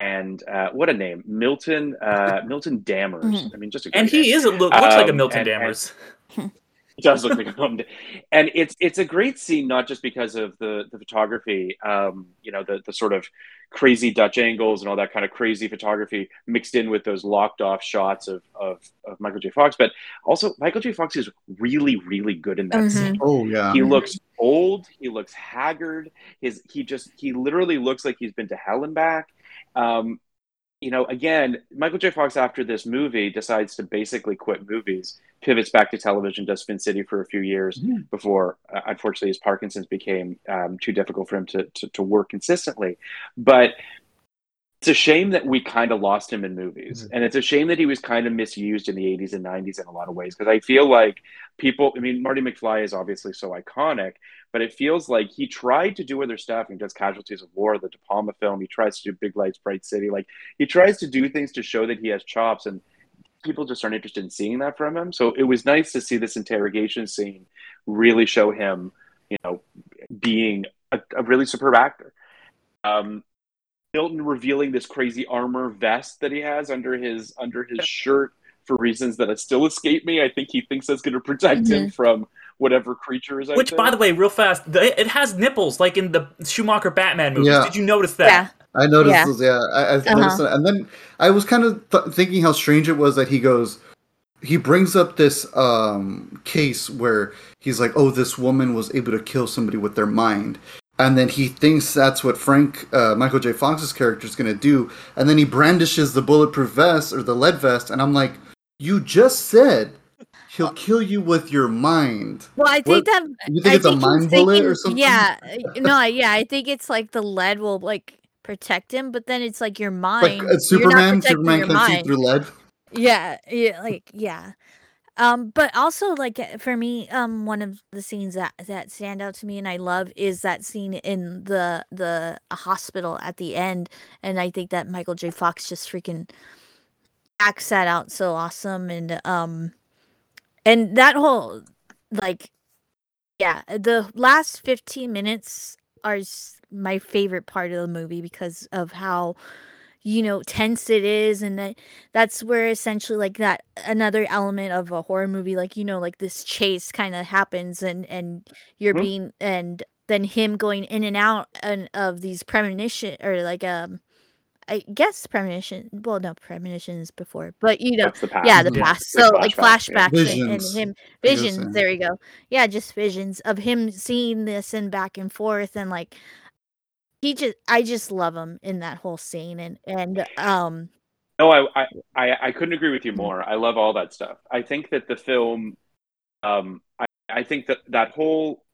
E: and uh, what a name, Milton uh, Milton Dammers. Mm-hmm. I mean, just
B: and he
E: name.
B: is looks um, like a um, Milton and, Dammers.
E: And, it does look like a Milton, and it's it's a great scene not just because of the the photography, um, you know, the the sort of crazy Dutch angles and all that kind of crazy photography mixed in with those locked off shots of, of, of Michael J. Fox. But also, Michael J. Fox is really, really good in that mm-hmm. scene.
D: Oh, yeah.
E: He looks old. He looks haggard. His He just, he literally looks like he's been to hell and back. Um, you know, again, Michael J. Fox after this movie decides to basically quit movies, pivots back to television, does Spin City for a few years mm-hmm. before, uh, unfortunately, his Parkinson's became um, too difficult for him to, to, to work consistently. But it's a shame that we kind of lost him in movies mm-hmm. and it's a shame that he was kind of misused in the 80s and 90s in a lot of ways because i feel like people i mean marty mcfly is obviously so iconic but it feels like he tried to do other stuff. He does casualties of war the de palma film. He tries to do big lights bright city. Like he tries to do things to show that he has chops and people just aren't interested in seeing that from him. So it was nice to see this interrogation scene really show him you know being a, a really superb actor. Um, Milton revealing this crazy armor vest that he has under his under his shirt for reasons that still escape me. I think he thinks that's going to protect mm-hmm. him from whatever creature is.
B: Which,
E: there.
B: by the way, real fast, it has nipples like in the Schumacher Batman movies. Yeah. Did you notice that?
C: Yeah.
D: I noticed yeah. Those, yeah. I, I uh-huh. noticed that. And then I was kind of th- thinking how strange it was that he goes, he brings up this um, case where he's like, "Oh, this woman was able to kill somebody with their mind," and then he thinks that's what Frank uh, Michael J. Fox's character is going to do, and then he brandishes the bulletproof vest or the lead vest, and I'm like, you just said he'll kill you with your mind.
C: Well, I think what, that
D: you think
C: I
D: it's think a mind bullet or something.
C: Yeah, no, yeah, I think it's like the lead will like protect him, but then it's like your mind.
D: Like uh, Superman, Superman can see through lead.
C: Yeah, yeah, like yeah. Um, but also like eh, for me, um, one of the scenes that that stand out to me and I love is that scene in the the hospital at the end, and I think that Michael J. Fox just freaking acts that out so awesome, and um, and that whole like, yeah, the last fifteen minutes are my favorite part of the movie because of how you know tense it is and that that's where essentially like that another element of a horror movie like you know like this chase kind of happens and and you're mm-hmm. being and then him going in and out and of these premonition or like um I guess premonition. Well, no, premonitions before, but you know,
E: the
C: yeah, the past. So like flashbacks yeah. and, and, him visions. There you go. Yeah, just visions of him seeing this and back and forth, and like he just I just love him in that whole scene and and um
E: no I I I couldn't agree with you more. I love all that stuff. I think that the film um I I think that that whole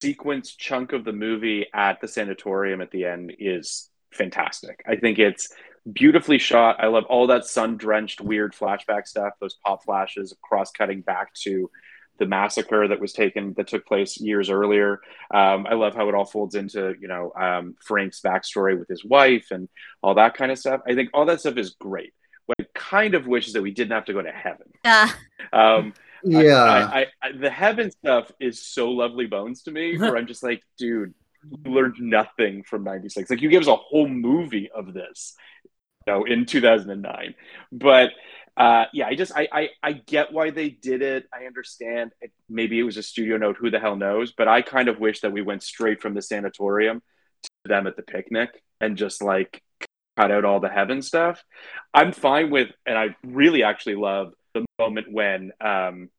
E: sequence chunk of the movie at the sanatorium at the end is fantastic. I think it's beautifully shot. I love all that sun drenched weird flashback stuff, those pop flashes cross cutting back to the massacre that was taken that took place years earlier. Um, I love how it all folds into you know um, Frank's backstory with his wife and all that kind of stuff. I think all that stuff is great. What I kind of wish is that we didn't have to go to heaven.
C: Yeah.
E: Um,
D: yeah.
E: I, I, I, the heaven stuff is so lovely bones to me. Where I'm just like, dude, you learned nothing from '96. Like you gave us a whole movie of this, you know, in 2009, but uh, yeah, I just I, I I get why they did it. I understand. It, maybe it was a studio note. Who the hell knows? But I kind of wish that we went straight from the sanatorium to them at the picnic and just like cut out all the heaven stuff. I'm fine with, and I really actually love the moment when um,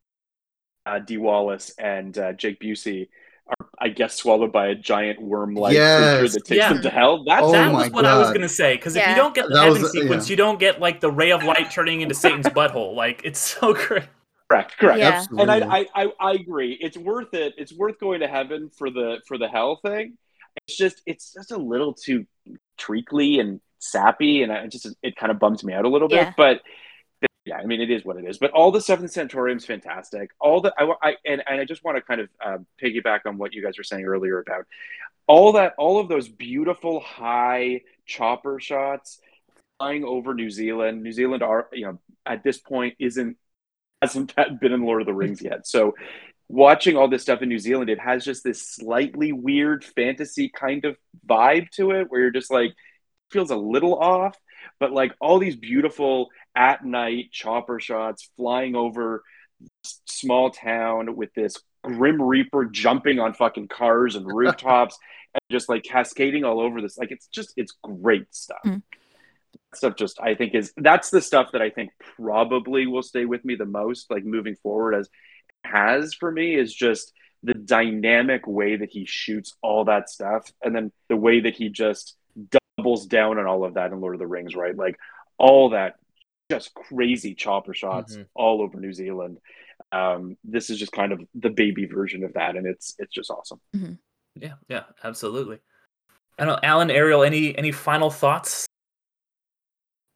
E: uh, Dee Wallace and uh, Jake Busey are, I guess, swallowed by a giant worm-like yes. creature that takes yeah. them to hell. That's
B: oh that was what God. I was gonna say. Because yeah. if you don't get the that heaven was, sequence, yeah. you don't get like the ray of light turning into Satan's butthole. Like it's so great.
E: Correct, correct. Yeah. And I, I, I agree. It's worth it. It's worth going to heaven for the for the hell thing. It's just it's just a little too treacly and sappy, and I just it kind of bums me out a little bit. But yeah, I mean, it is what it is. But all the stuff in Sanatorium's fantastic. All the I, I and, and I just want to kind of um, piggyback on what you guys were saying earlier about all that, all of those beautiful high chopper shots flying over New Zealand. New Zealand are you know at this point isn't hasn't been in Lord of the Rings yet. So watching all this stuff in New Zealand, it has just this slightly weird fantasy kind of vibe to it, where you're just like feels a little off but like all these beautiful at night chopper shots flying over small town with this grim reaper jumping on fucking cars and rooftops and just like cascading all over this like it's just it's great stuff mm. stuff just i think is that's the stuff that i think probably will stay with me the most like moving forward as has for me is just the dynamic way that he shoots all that stuff and then the way that he just doubles down on all of that in Lord of the Rings, right? Like all that just crazy chopper shots mm-hmm. all over New Zealand. Um, this is just kind of the baby version of that, and it's it's just awesome.
B: Mm-hmm. Yeah, yeah, absolutely. I don't know, Alan, Ariel, any any final thoughts?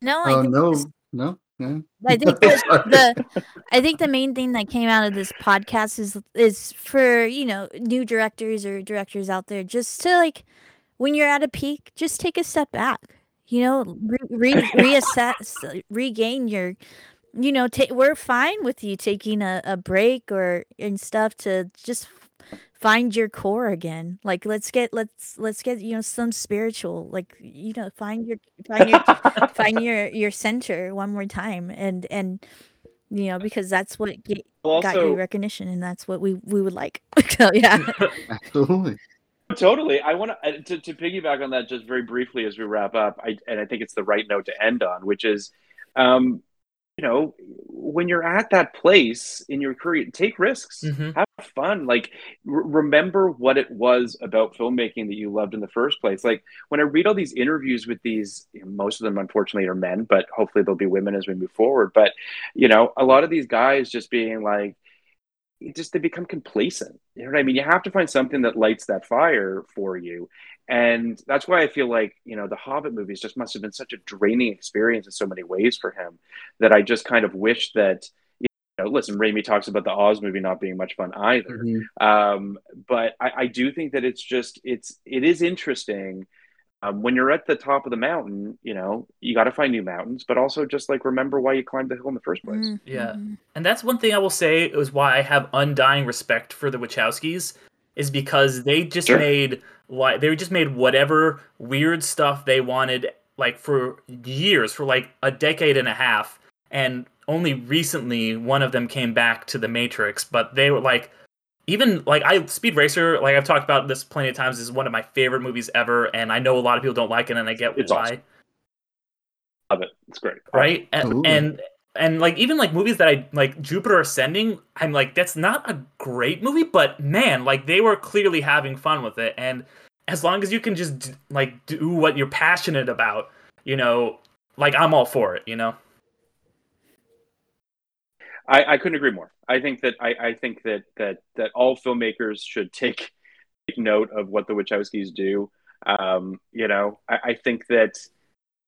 C: No, I uh,
D: no, this, no. Yeah.
C: I think the, the I think the main thing that came out of this podcast is is for you know new directors or directors out there just to like when you're at a peak, just take a step back. You know, re- re- reassess, regain your. You know, ta- we're fine with you taking a, a break or and stuff to just find your core again like let's get let's let's get you know some spiritual like you know find your find your find your your center one more time and and you know because that's what get, also, got you recognition and that's what we we would like so yeah
D: absolutely
E: totally i want uh, to to piggyback on that just very briefly as we wrap up i and i think it's the right note to end on which is um you know, when you're at that place in your career, take risks, mm-hmm. have fun. Like, r- remember what it was about filmmaking that you loved in the first place. Like, when I read all these interviews with these, you know, most of them unfortunately are men, but hopefully there'll be women as we move forward. But, you know, a lot of these guys just being like, just they become complacent. You know what I mean? You have to find something that lights that fire for you. And that's why I feel like, you know, the Hobbit movies just must have been such a draining experience in so many ways for him that I just kind of wish that, you know, listen, Raimi talks about the Oz movie not being much fun either. Mm-hmm. Um, but I, I do think that it's just, it's, it is interesting um, when you're at the top of the mountain, you know, you got to find new mountains, but also just like remember why you climbed the hill in the first place. Mm-hmm.
B: Yeah. And that's one thing I will say is why I have undying respect for the Wachowskis is because they just sure. made like they just made whatever weird stuff they wanted like for years, for like a decade and a half. And only recently one of them came back to the Matrix, but they were like even like I Speed Racer, like I've talked about this plenty of times, is one of my favorite movies ever, and I know a lot of people don't like it, and I get
E: it's
B: why.
E: Awesome. Love it. It's great.
B: Right? And, and and like even like movies that I like Jupiter Ascending, I'm like that's not a great movie, but man, like they were clearly having fun with it, and as long as you can just like do what you're passionate about, you know, like I'm all for it, you know.
E: I, I couldn't agree more. I think that I, I think that that that all filmmakers should take, take note of what the Wachowskis do. Um, you know, I, I think that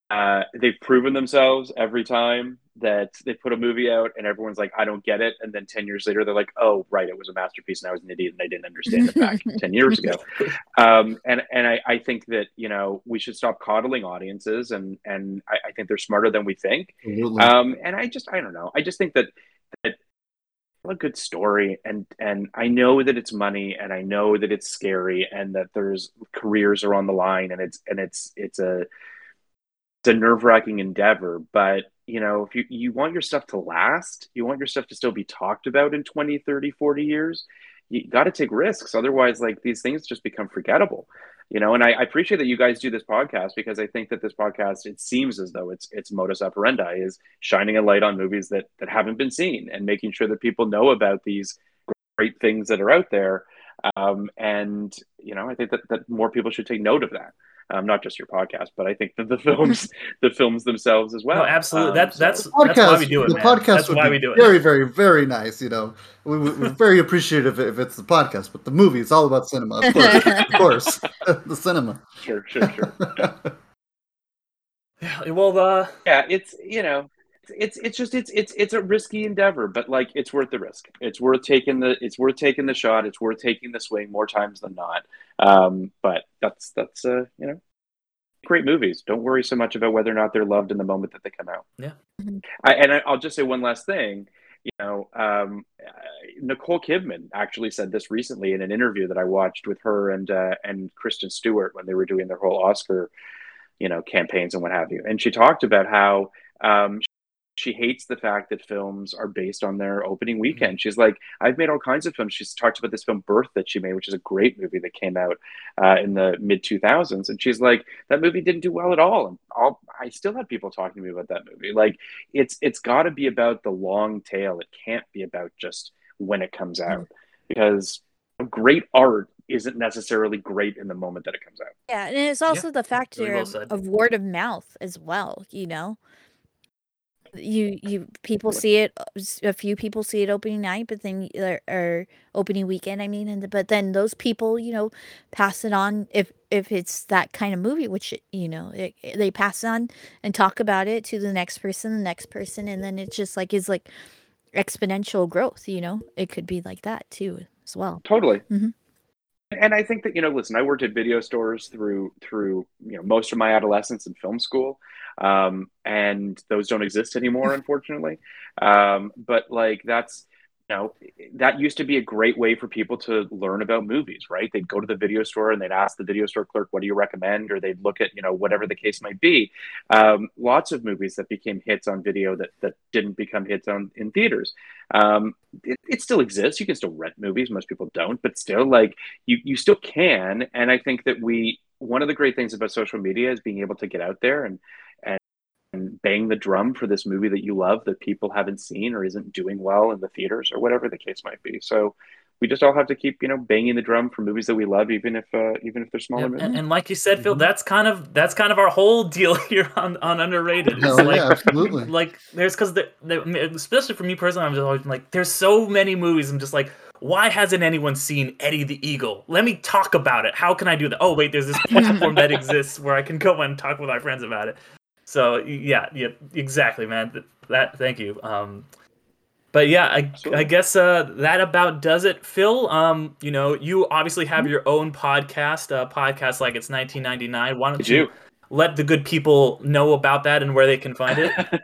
E: uh, they've proven themselves every time that they put a movie out and everyone's like, I don't get it. And then 10 years later, they're like, oh, right, it was a masterpiece and I was an idiot and I didn't understand it back 10 years ago. Um, and and I, I think that, you know, we should stop coddling audiences and, and I, I think they're smarter than we think. Um, and I just, I don't know. I just think that that a good story and and I know that it's money and I know that it's scary and that there's careers are on the line and it's and it's it's a it's a nerve-wracking endeavor. But you know if you you want your stuff to last you want your stuff to still be talked about in 20 30 40 years you got to take risks. Otherwise like these things just become forgettable you know and I, I, appreciate that you guys do this podcast because i think that this podcast it seems as though it's it's modus operandi is shining a light on movies that that haven't been seen and making sure that people know about these great things that are out there. Um, and you know i think that, that more people should take note of that um, not just your podcast, but I think that the films, the films themselves as well.
B: No, absolutely. Um, that's that's podcast, that's why we do it.
D: The
B: man.
D: podcast that's why we do it. Very, very, very nice. You know, we, are very appreciative if it's the podcast, but the movie, it's all about cinema. Of course, of course, the cinema.
E: Sure, sure, sure.
B: yeah. Well, the
E: yeah, it's you know, it's it's just it's it's it's a risky endeavor, but like it's worth the risk. It's worth taking the it's worth taking the shot. It's worth taking the swing more times than not. Um, but that's that's uh, you know, great movies. Don't worry so much about whether or not they're loved in the moment that they come out.
B: Yeah.
E: I, and I, will just say one last thing. You know, um, Nicole Kidman actually said this recently in an interview that I watched with her and uh, and Kristen Stewart when they were doing their whole Oscar, you know, campaigns and what have you. And she talked about how um, she hates the fact that films are based on their opening mm-hmm. weekend. She's like, I've made all kinds of films. She's talked about this film Birth that she made, which is a great movie that came out uh, in the mid 2000s. And she's like, that movie didn't do well at all. And all, I still have people talking to me about that movie. Like, it's it's got to be about the long tail. It can't be about just when it comes out, because great art isn't necessarily great in the moment that it comes out.
C: Yeah, and it's also
B: Yeah,
C: the factor
B: well
C: of, of word of mouth as well. You know, you you people see it. a few people see it opening night, but then or, or opening weekend. I mean, and but then those people, you know, pass it on if if it's that kind of movie, which you know it, they pass on and talk about it to the next person, the next person, and then it's just like is like exponential growth. You know, it could be like that too as well.
E: Totally.
C: Mhm.
E: And I think that you know, listen, I worked at video stores through through you know most of my adolescence in film school, um, and those don't exist anymore, unfortunately. Um, but like that's know that used to be a great way for people to learn about movies, right? They'd go to the video store and they'd ask the video store clerk, "What do you recommend?" Or they'd look at you know whatever the case might be. Um, lots of movies that became hits on video that that didn't become hits on in theaters. Um, it, it still exists. You can still rent movies. Most people don't, but still, like you, you still can. And I think that we, one of the great things about social media is being able to get out there and, and, and bang the drum for this movie that you love that people haven't seen or isn't doing well in the theaters or whatever the case might be. So we just all have to keep, you know, banging the drum for movies that we love, even if, uh, even if they're smaller
B: Yeah, and, and like you said, Phil,
D: Mhm.
B: that's kind of that's kind of our whole deal here on, on underrated. It's
D: Hell
B: like
D: yeah, absolutely.
B: like there's because the, the, especially for me personally, I'm just always like, there's so many movies. I'm just like, why hasn't anyone seen Eddie the Eagle? Let me talk about it. How can I do that? Oh wait, there's this platform that exists where I can go and talk with my friends about it. So yeah, yeah, exactly, man. Th- That thank you. Um, but yeah, I, I guess uh, that about does it, Phil. Um, you know, you obviously have
E: Mm-hmm.
B: your own podcast, uh, podcast like it's 1999. Why don't you
E: do.
B: let the good people know about that and where they can find it?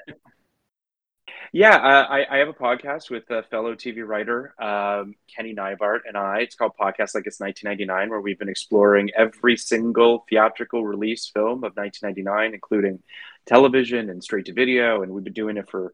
E: Yeah, uh, I, I have a podcast with a fellow TV writer, um, Kenny Neibart, and I. It's called Podcast Like It's 1999, where we've been exploring every single theatrical release film of 1999, including television and straight to video. And we've been doing it for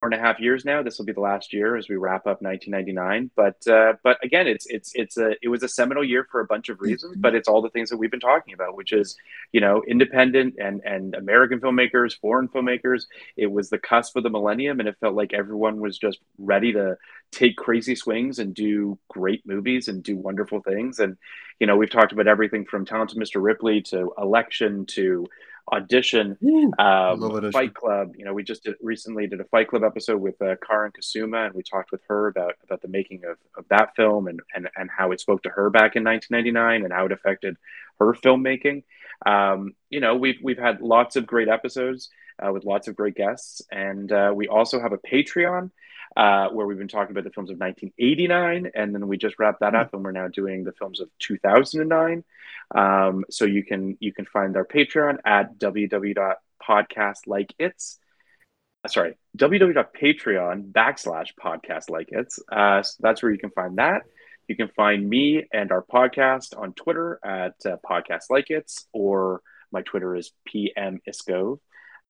E: four and a half years now. This will be the last year as we wrap up 1999. But uh, but again, it's it's it's a it was a seminal year for a bunch of reasons. But it's all the things that we've been talking about, which is you know independent and and American filmmakers, foreign filmmakers. It was the cusp of the millennium, and it felt like everyone was just ready to take crazy swings and do great movies and do wonderful things. And you know, we've talked about everything from Talented Mr. Ripley to Election to Audition um, Fight Club. You know, we just did, recently did a Fight Club episode with uh, Karyn Kusama, and we talked with her about about the making of, of that film and, and and how it spoke to her back in 1999 and how it affected her filmmaking. Um, you know, we've we've had lots of great episodes uh, with lots of great guests, and uh, we also have a Patreon. Uh, where we've been talking about the films of 1989, and then we just wrapped that up, and we're now doing the films of 2009. Um, so you can you can find our Patreon at www.podcastlikeits. uh, Sorry, www.patreon backslash podcast like it's. Uh, so that's where you can find that. You can find me and our podcast on Twitter at uh, podcast like it's, or my Twitter is PM Isco.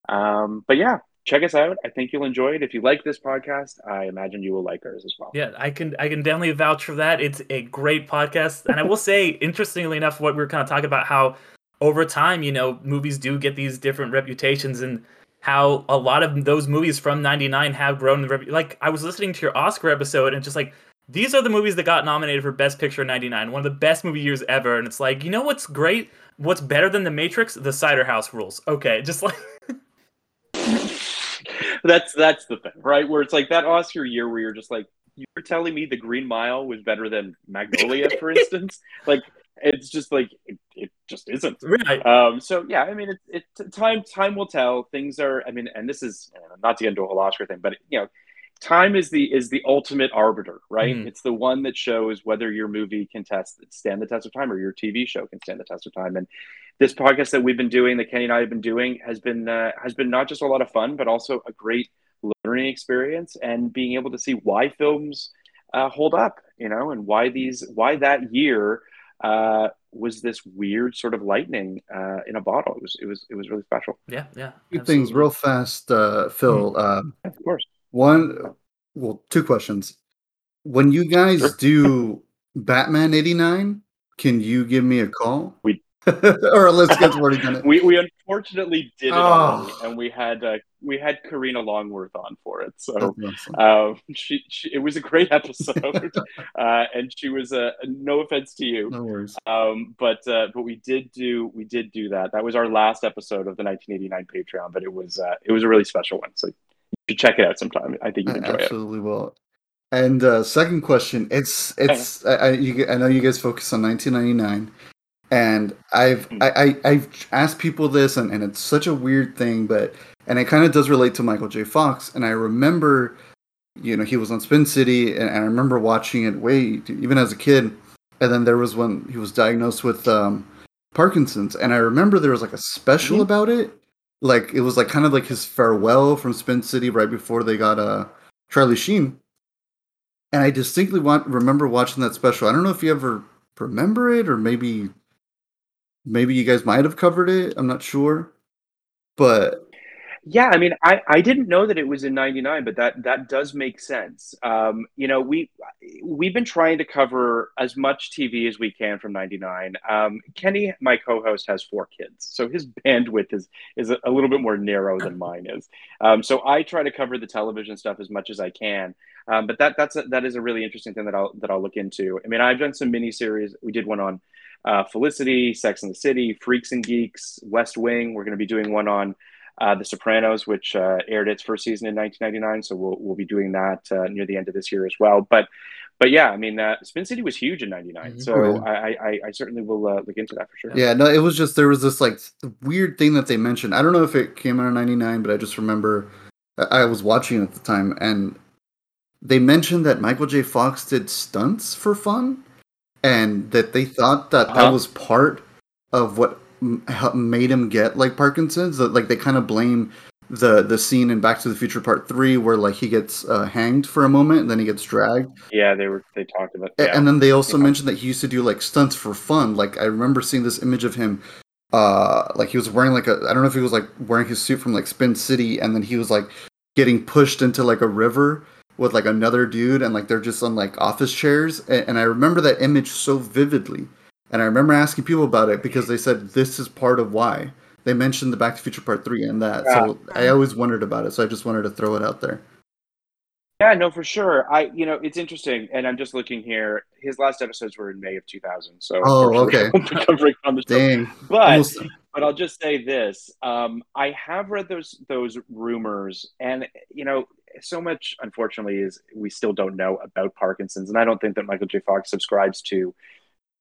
E: Um, but yeah, check us out. I think you'll enjoy it. If you like this podcast, I imagine you will like ours as well.
B: Yeah, I can I can definitely vouch for that. It's a great podcast, and I will say, interestingly enough, what we were kind of talking about how over time, you know, movies do get these different reputations, and how a lot of those movies from '99 have grown. in repu- Like I was listening to your Oscar episode, and just like these are the movies that got nominated for Best Picture in '99, one of the best movie years ever. And it's like, you know what's great? What's better than The Matrix? The Cider House Rules. Okay, just like
E: that's that's the thing, right? Where it's like that Oscar year where you're just like, you're telling me the Green Mile was better than Magnolia, for instance. Like it's just like it, it just isn't.
B: right.
E: Um, so yeah, I mean, it, it time time will tell. Things are, I mean, and this is not to get into a whole Oscar thing, but you know, time is the is the ultimate arbiter, right?
B: Mhm.
E: It's the one that shows whether your movie can test stand the test of time or your TV show can stand the test of time. And this podcast that we've been doing, that Kenny and I have been doing, has been uh, has been not just a lot of fun, but also a great learning experience and being able to see why films uh, hold up, you know, and why these why that year uh, was this weird sort of lightning uh, in a bottle. It was it was it was really special.
B: Yeah, yeah.
D: Two things real fast, uh, Phil. Uh,
E: Of course.
D: One, well, two questions. When you guys
E: Sure.
D: do Batman '89, can you give me a call? We or you guys already done.
E: We we unfortunately did it
D: Oh.
E: already, and we had uh, we had Karina Longworth on for it. So
D: awesome.
E: um, she, she it was a great episode, uh, and she was a uh, no offense to you,
D: No worries.
E: um, but uh, but we did do we did do that. That was our last episode of the 1989 Patreon, but it was uh, it was a really special one. So you should check it out sometime. I think you'd enjoy it.
D: absolutely will. And uh, second question, it's it's I, I, you, I know you guys focus on 1999, and I've
E: Hmm.
D: I, I I've asked people this, and, and it's such a weird thing, but and it kind of does relate to Michael J. Fox, and I remember, you know, he was on Spin City, and, and I remember watching it way even as a kid, and then there was when he was diagnosed with um, Parkinson's, and I remember there was like a special
E: Mhm.
D: about it, like it was like kind of like his farewell from Spin City right before they got uh Charlie Sheen. And I distinctly want remember watching that special. I don't know if you ever remember it or maybe maybe you guys might have covered it. I'm not sure. But
E: Yeah, I mean, I, I didn't know that it was in '99, but that that does make sense. Um, you know, we we've been trying to cover as much TV as we can from '99. Um, Kenny, my co-host, has four kids, so his bandwidth is is a, little bit more narrow than mine is. Um, so I try to cover the television stuff as much as I can. Um, but that that's a, that is a really interesting thing that I'll that I'll look into. I mean, I've done some miniseries. We did one on uh, Felicity, Sex and the City, Freaks and Geeks, West Wing. We're going to be doing one on uh, The Sopranos, which uh, aired its first season in 1999. So we'll we'll be doing that uh, near the end of this year as well. But but yeah, I mean, uh, Spin City was huge in '99.
B: Mhm.
E: So
D: Oh.
E: I, I I certainly will uh, look into that for sure.
D: yeah, no, it was just there was this like weird thing that they mentioned. I don't know if it came out in '99, but I just remember I I was watching it at the time, and they mentioned that Michael J. Fox did stunts for fun, and that they thought that that
E: Uh-huh.
D: was part of what made him get like Parkinson's. That like they kind of blame the the scene in Back to the Future Part Three where like he gets uh, hanged for a moment and then he gets dragged.
E: Yeah, they were they talked about. Yeah.
D: And then they also
E: Yeah.
D: mentioned that he used to do like stunts for fun. Like I remember seeing this image of him, uh, like he was wearing like a I don't know if he was like wearing his suit from like Spin City, and then he was like getting pushed into like a river with like another dude, and like they're just on like office chairs. And, and I remember that image so vividly. And I remember asking people about it because they said this is part of why they mentioned the Back to Future Part Three and that. So I always wondered about it. So I just wanted to throw it out there.
E: Yeah, no, for sure. I, you know, it's interesting, and I'm just looking here. His last episodes were in May of 2000, so
D: Oh, okay.
E: Covering on the show.
D: Dang.
E: But
D: Almost-
E: but I'll just say this: um, I have read those those rumors, and you know, so much unfortunately is we still don't know about Parkinson's, and I don't think that Michael J. Fox subscribes to,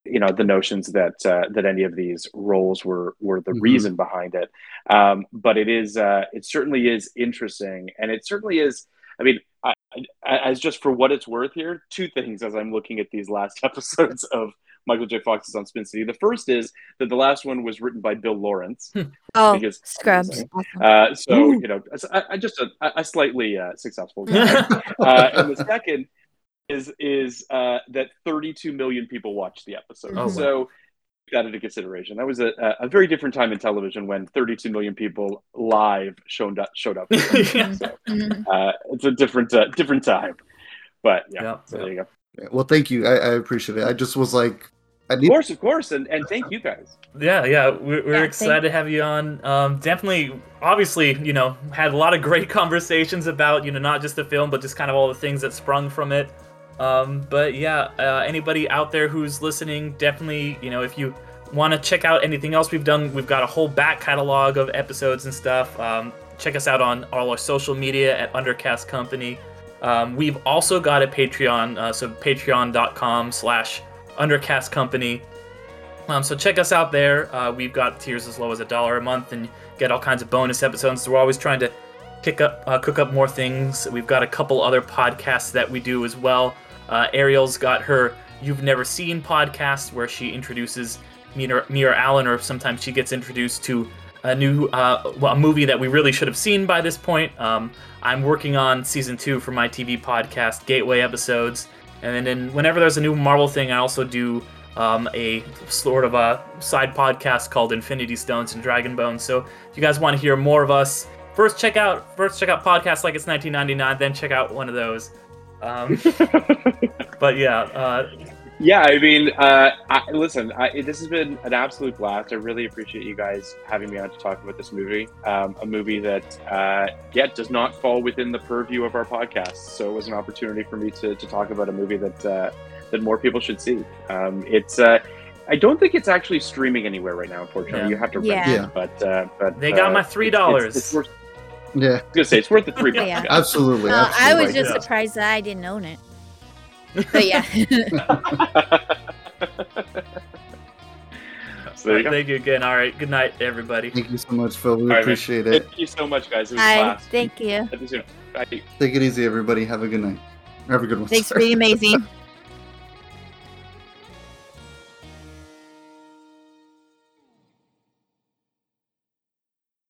E: you know, the notions that uh, that any of these roles were were the
D: Mhm.
E: reason behind it. Um, but it is uh, it certainly is interesting, and it certainly is. I mean, I, I, as just for what it's worth here, two things as I'm looking at these last episodes of Michael J. Fox's on Spin City. The first is that the last one was written by Bill Lawrence.
C: Oh,
E: Because-
C: Scrubs. Awesome.
E: Uh, so
B: Ooh.
E: you know, a, a- just a, a slightly uh, successful guy. uh, and the second is is uh, that 32 million people watched the episode.
B: Oh,
E: so keep that into consideration. That was a, a a very different time in television when 32 million people live showed up. Showed up.
B: Yeah.
E: So uh, it's a different uh, different time. But yeah,
B: Yeah,
E: so
B: yeah.
E: there you go.
D: Well, thank you. I, I appreciate it. I just was like, I
E: Of course, of course, and and thank you guys.
B: Yeah, yeah, we're, we're
C: Yeah,
B: excited to have you on. Um, definitely, obviously, you know, had a lot of great conversations about, you know, not just the film, but just kind of all the things that sprung from it. Um, but yeah, uh, anybody out there who's listening, definitely, you know, if you want to check out anything else we've done, we've got a whole back catalog of episodes and stuff. Um, check us out on all our social media at Undercast Company. Um, we've also got a Patreon, uh, so patreon.com slash Undercast Company. Um, so check us out there. Uh, we've got tiers as low as a dollar a month, and get all kinds of bonus episodes. So we're always trying to kick up, uh, cook up more things. We've got a couple other podcasts that we do as well. Uh, Ariel's got her "You've Never Seen" podcast, where she introduces me or Alan, or sometimes she gets introduced to a new uh, well, a movie that we really should have seen by this point. Um, I'm working on season two for my TV podcast, Gateway episodes, and then whenever there's a new Marvel thing, I also do um, a sort of a side podcast called Infinity Stones and Dragon Bones. So if you guys want to hear more of us, first check out first check out podcasts like it's 1999, then check out one of those. Um, but yeah, uh,
E: yeah, I mean, uh, I, listen, I, this has been an absolute blast. I really appreciate you guys having me on to talk about this movie. Um, a movie that, uh, yeah, does not fall within the purview of our podcast. So it was an opportunity for me to, to talk about a movie that uh, that more people should see. Um, it's, uh, I don't think it's actually streaming anywhere right now. Unfortunately,
B: Yeah.
E: you have to rent
C: Yeah.
E: it. But uh, but
B: They got
E: uh,
B: my
E: it's-
B: three
E: it's-
B: dollars.
E: It's, worth.
D: Yeah,
E: I was gonna say it's worth the three bucks.
C: Yeah.
E: guys.
D: absolutely.
C: Uh, I was just
B: Yeah.
C: surprised that I didn't own it. But yeah.
E: so there you go.
B: Thank you again. All right. Good night, everybody.
D: Thank you so much, Phil. We
E: All right, man.
D: appreciate it.
E: Thank you so much, guys. It was
C: Hi.
E: blast.
C: Thank you.
E: Talk to you soon. Bye.
D: Take it easy, everybody. Have a good night. Have a good one.
C: Thanks for being amazing.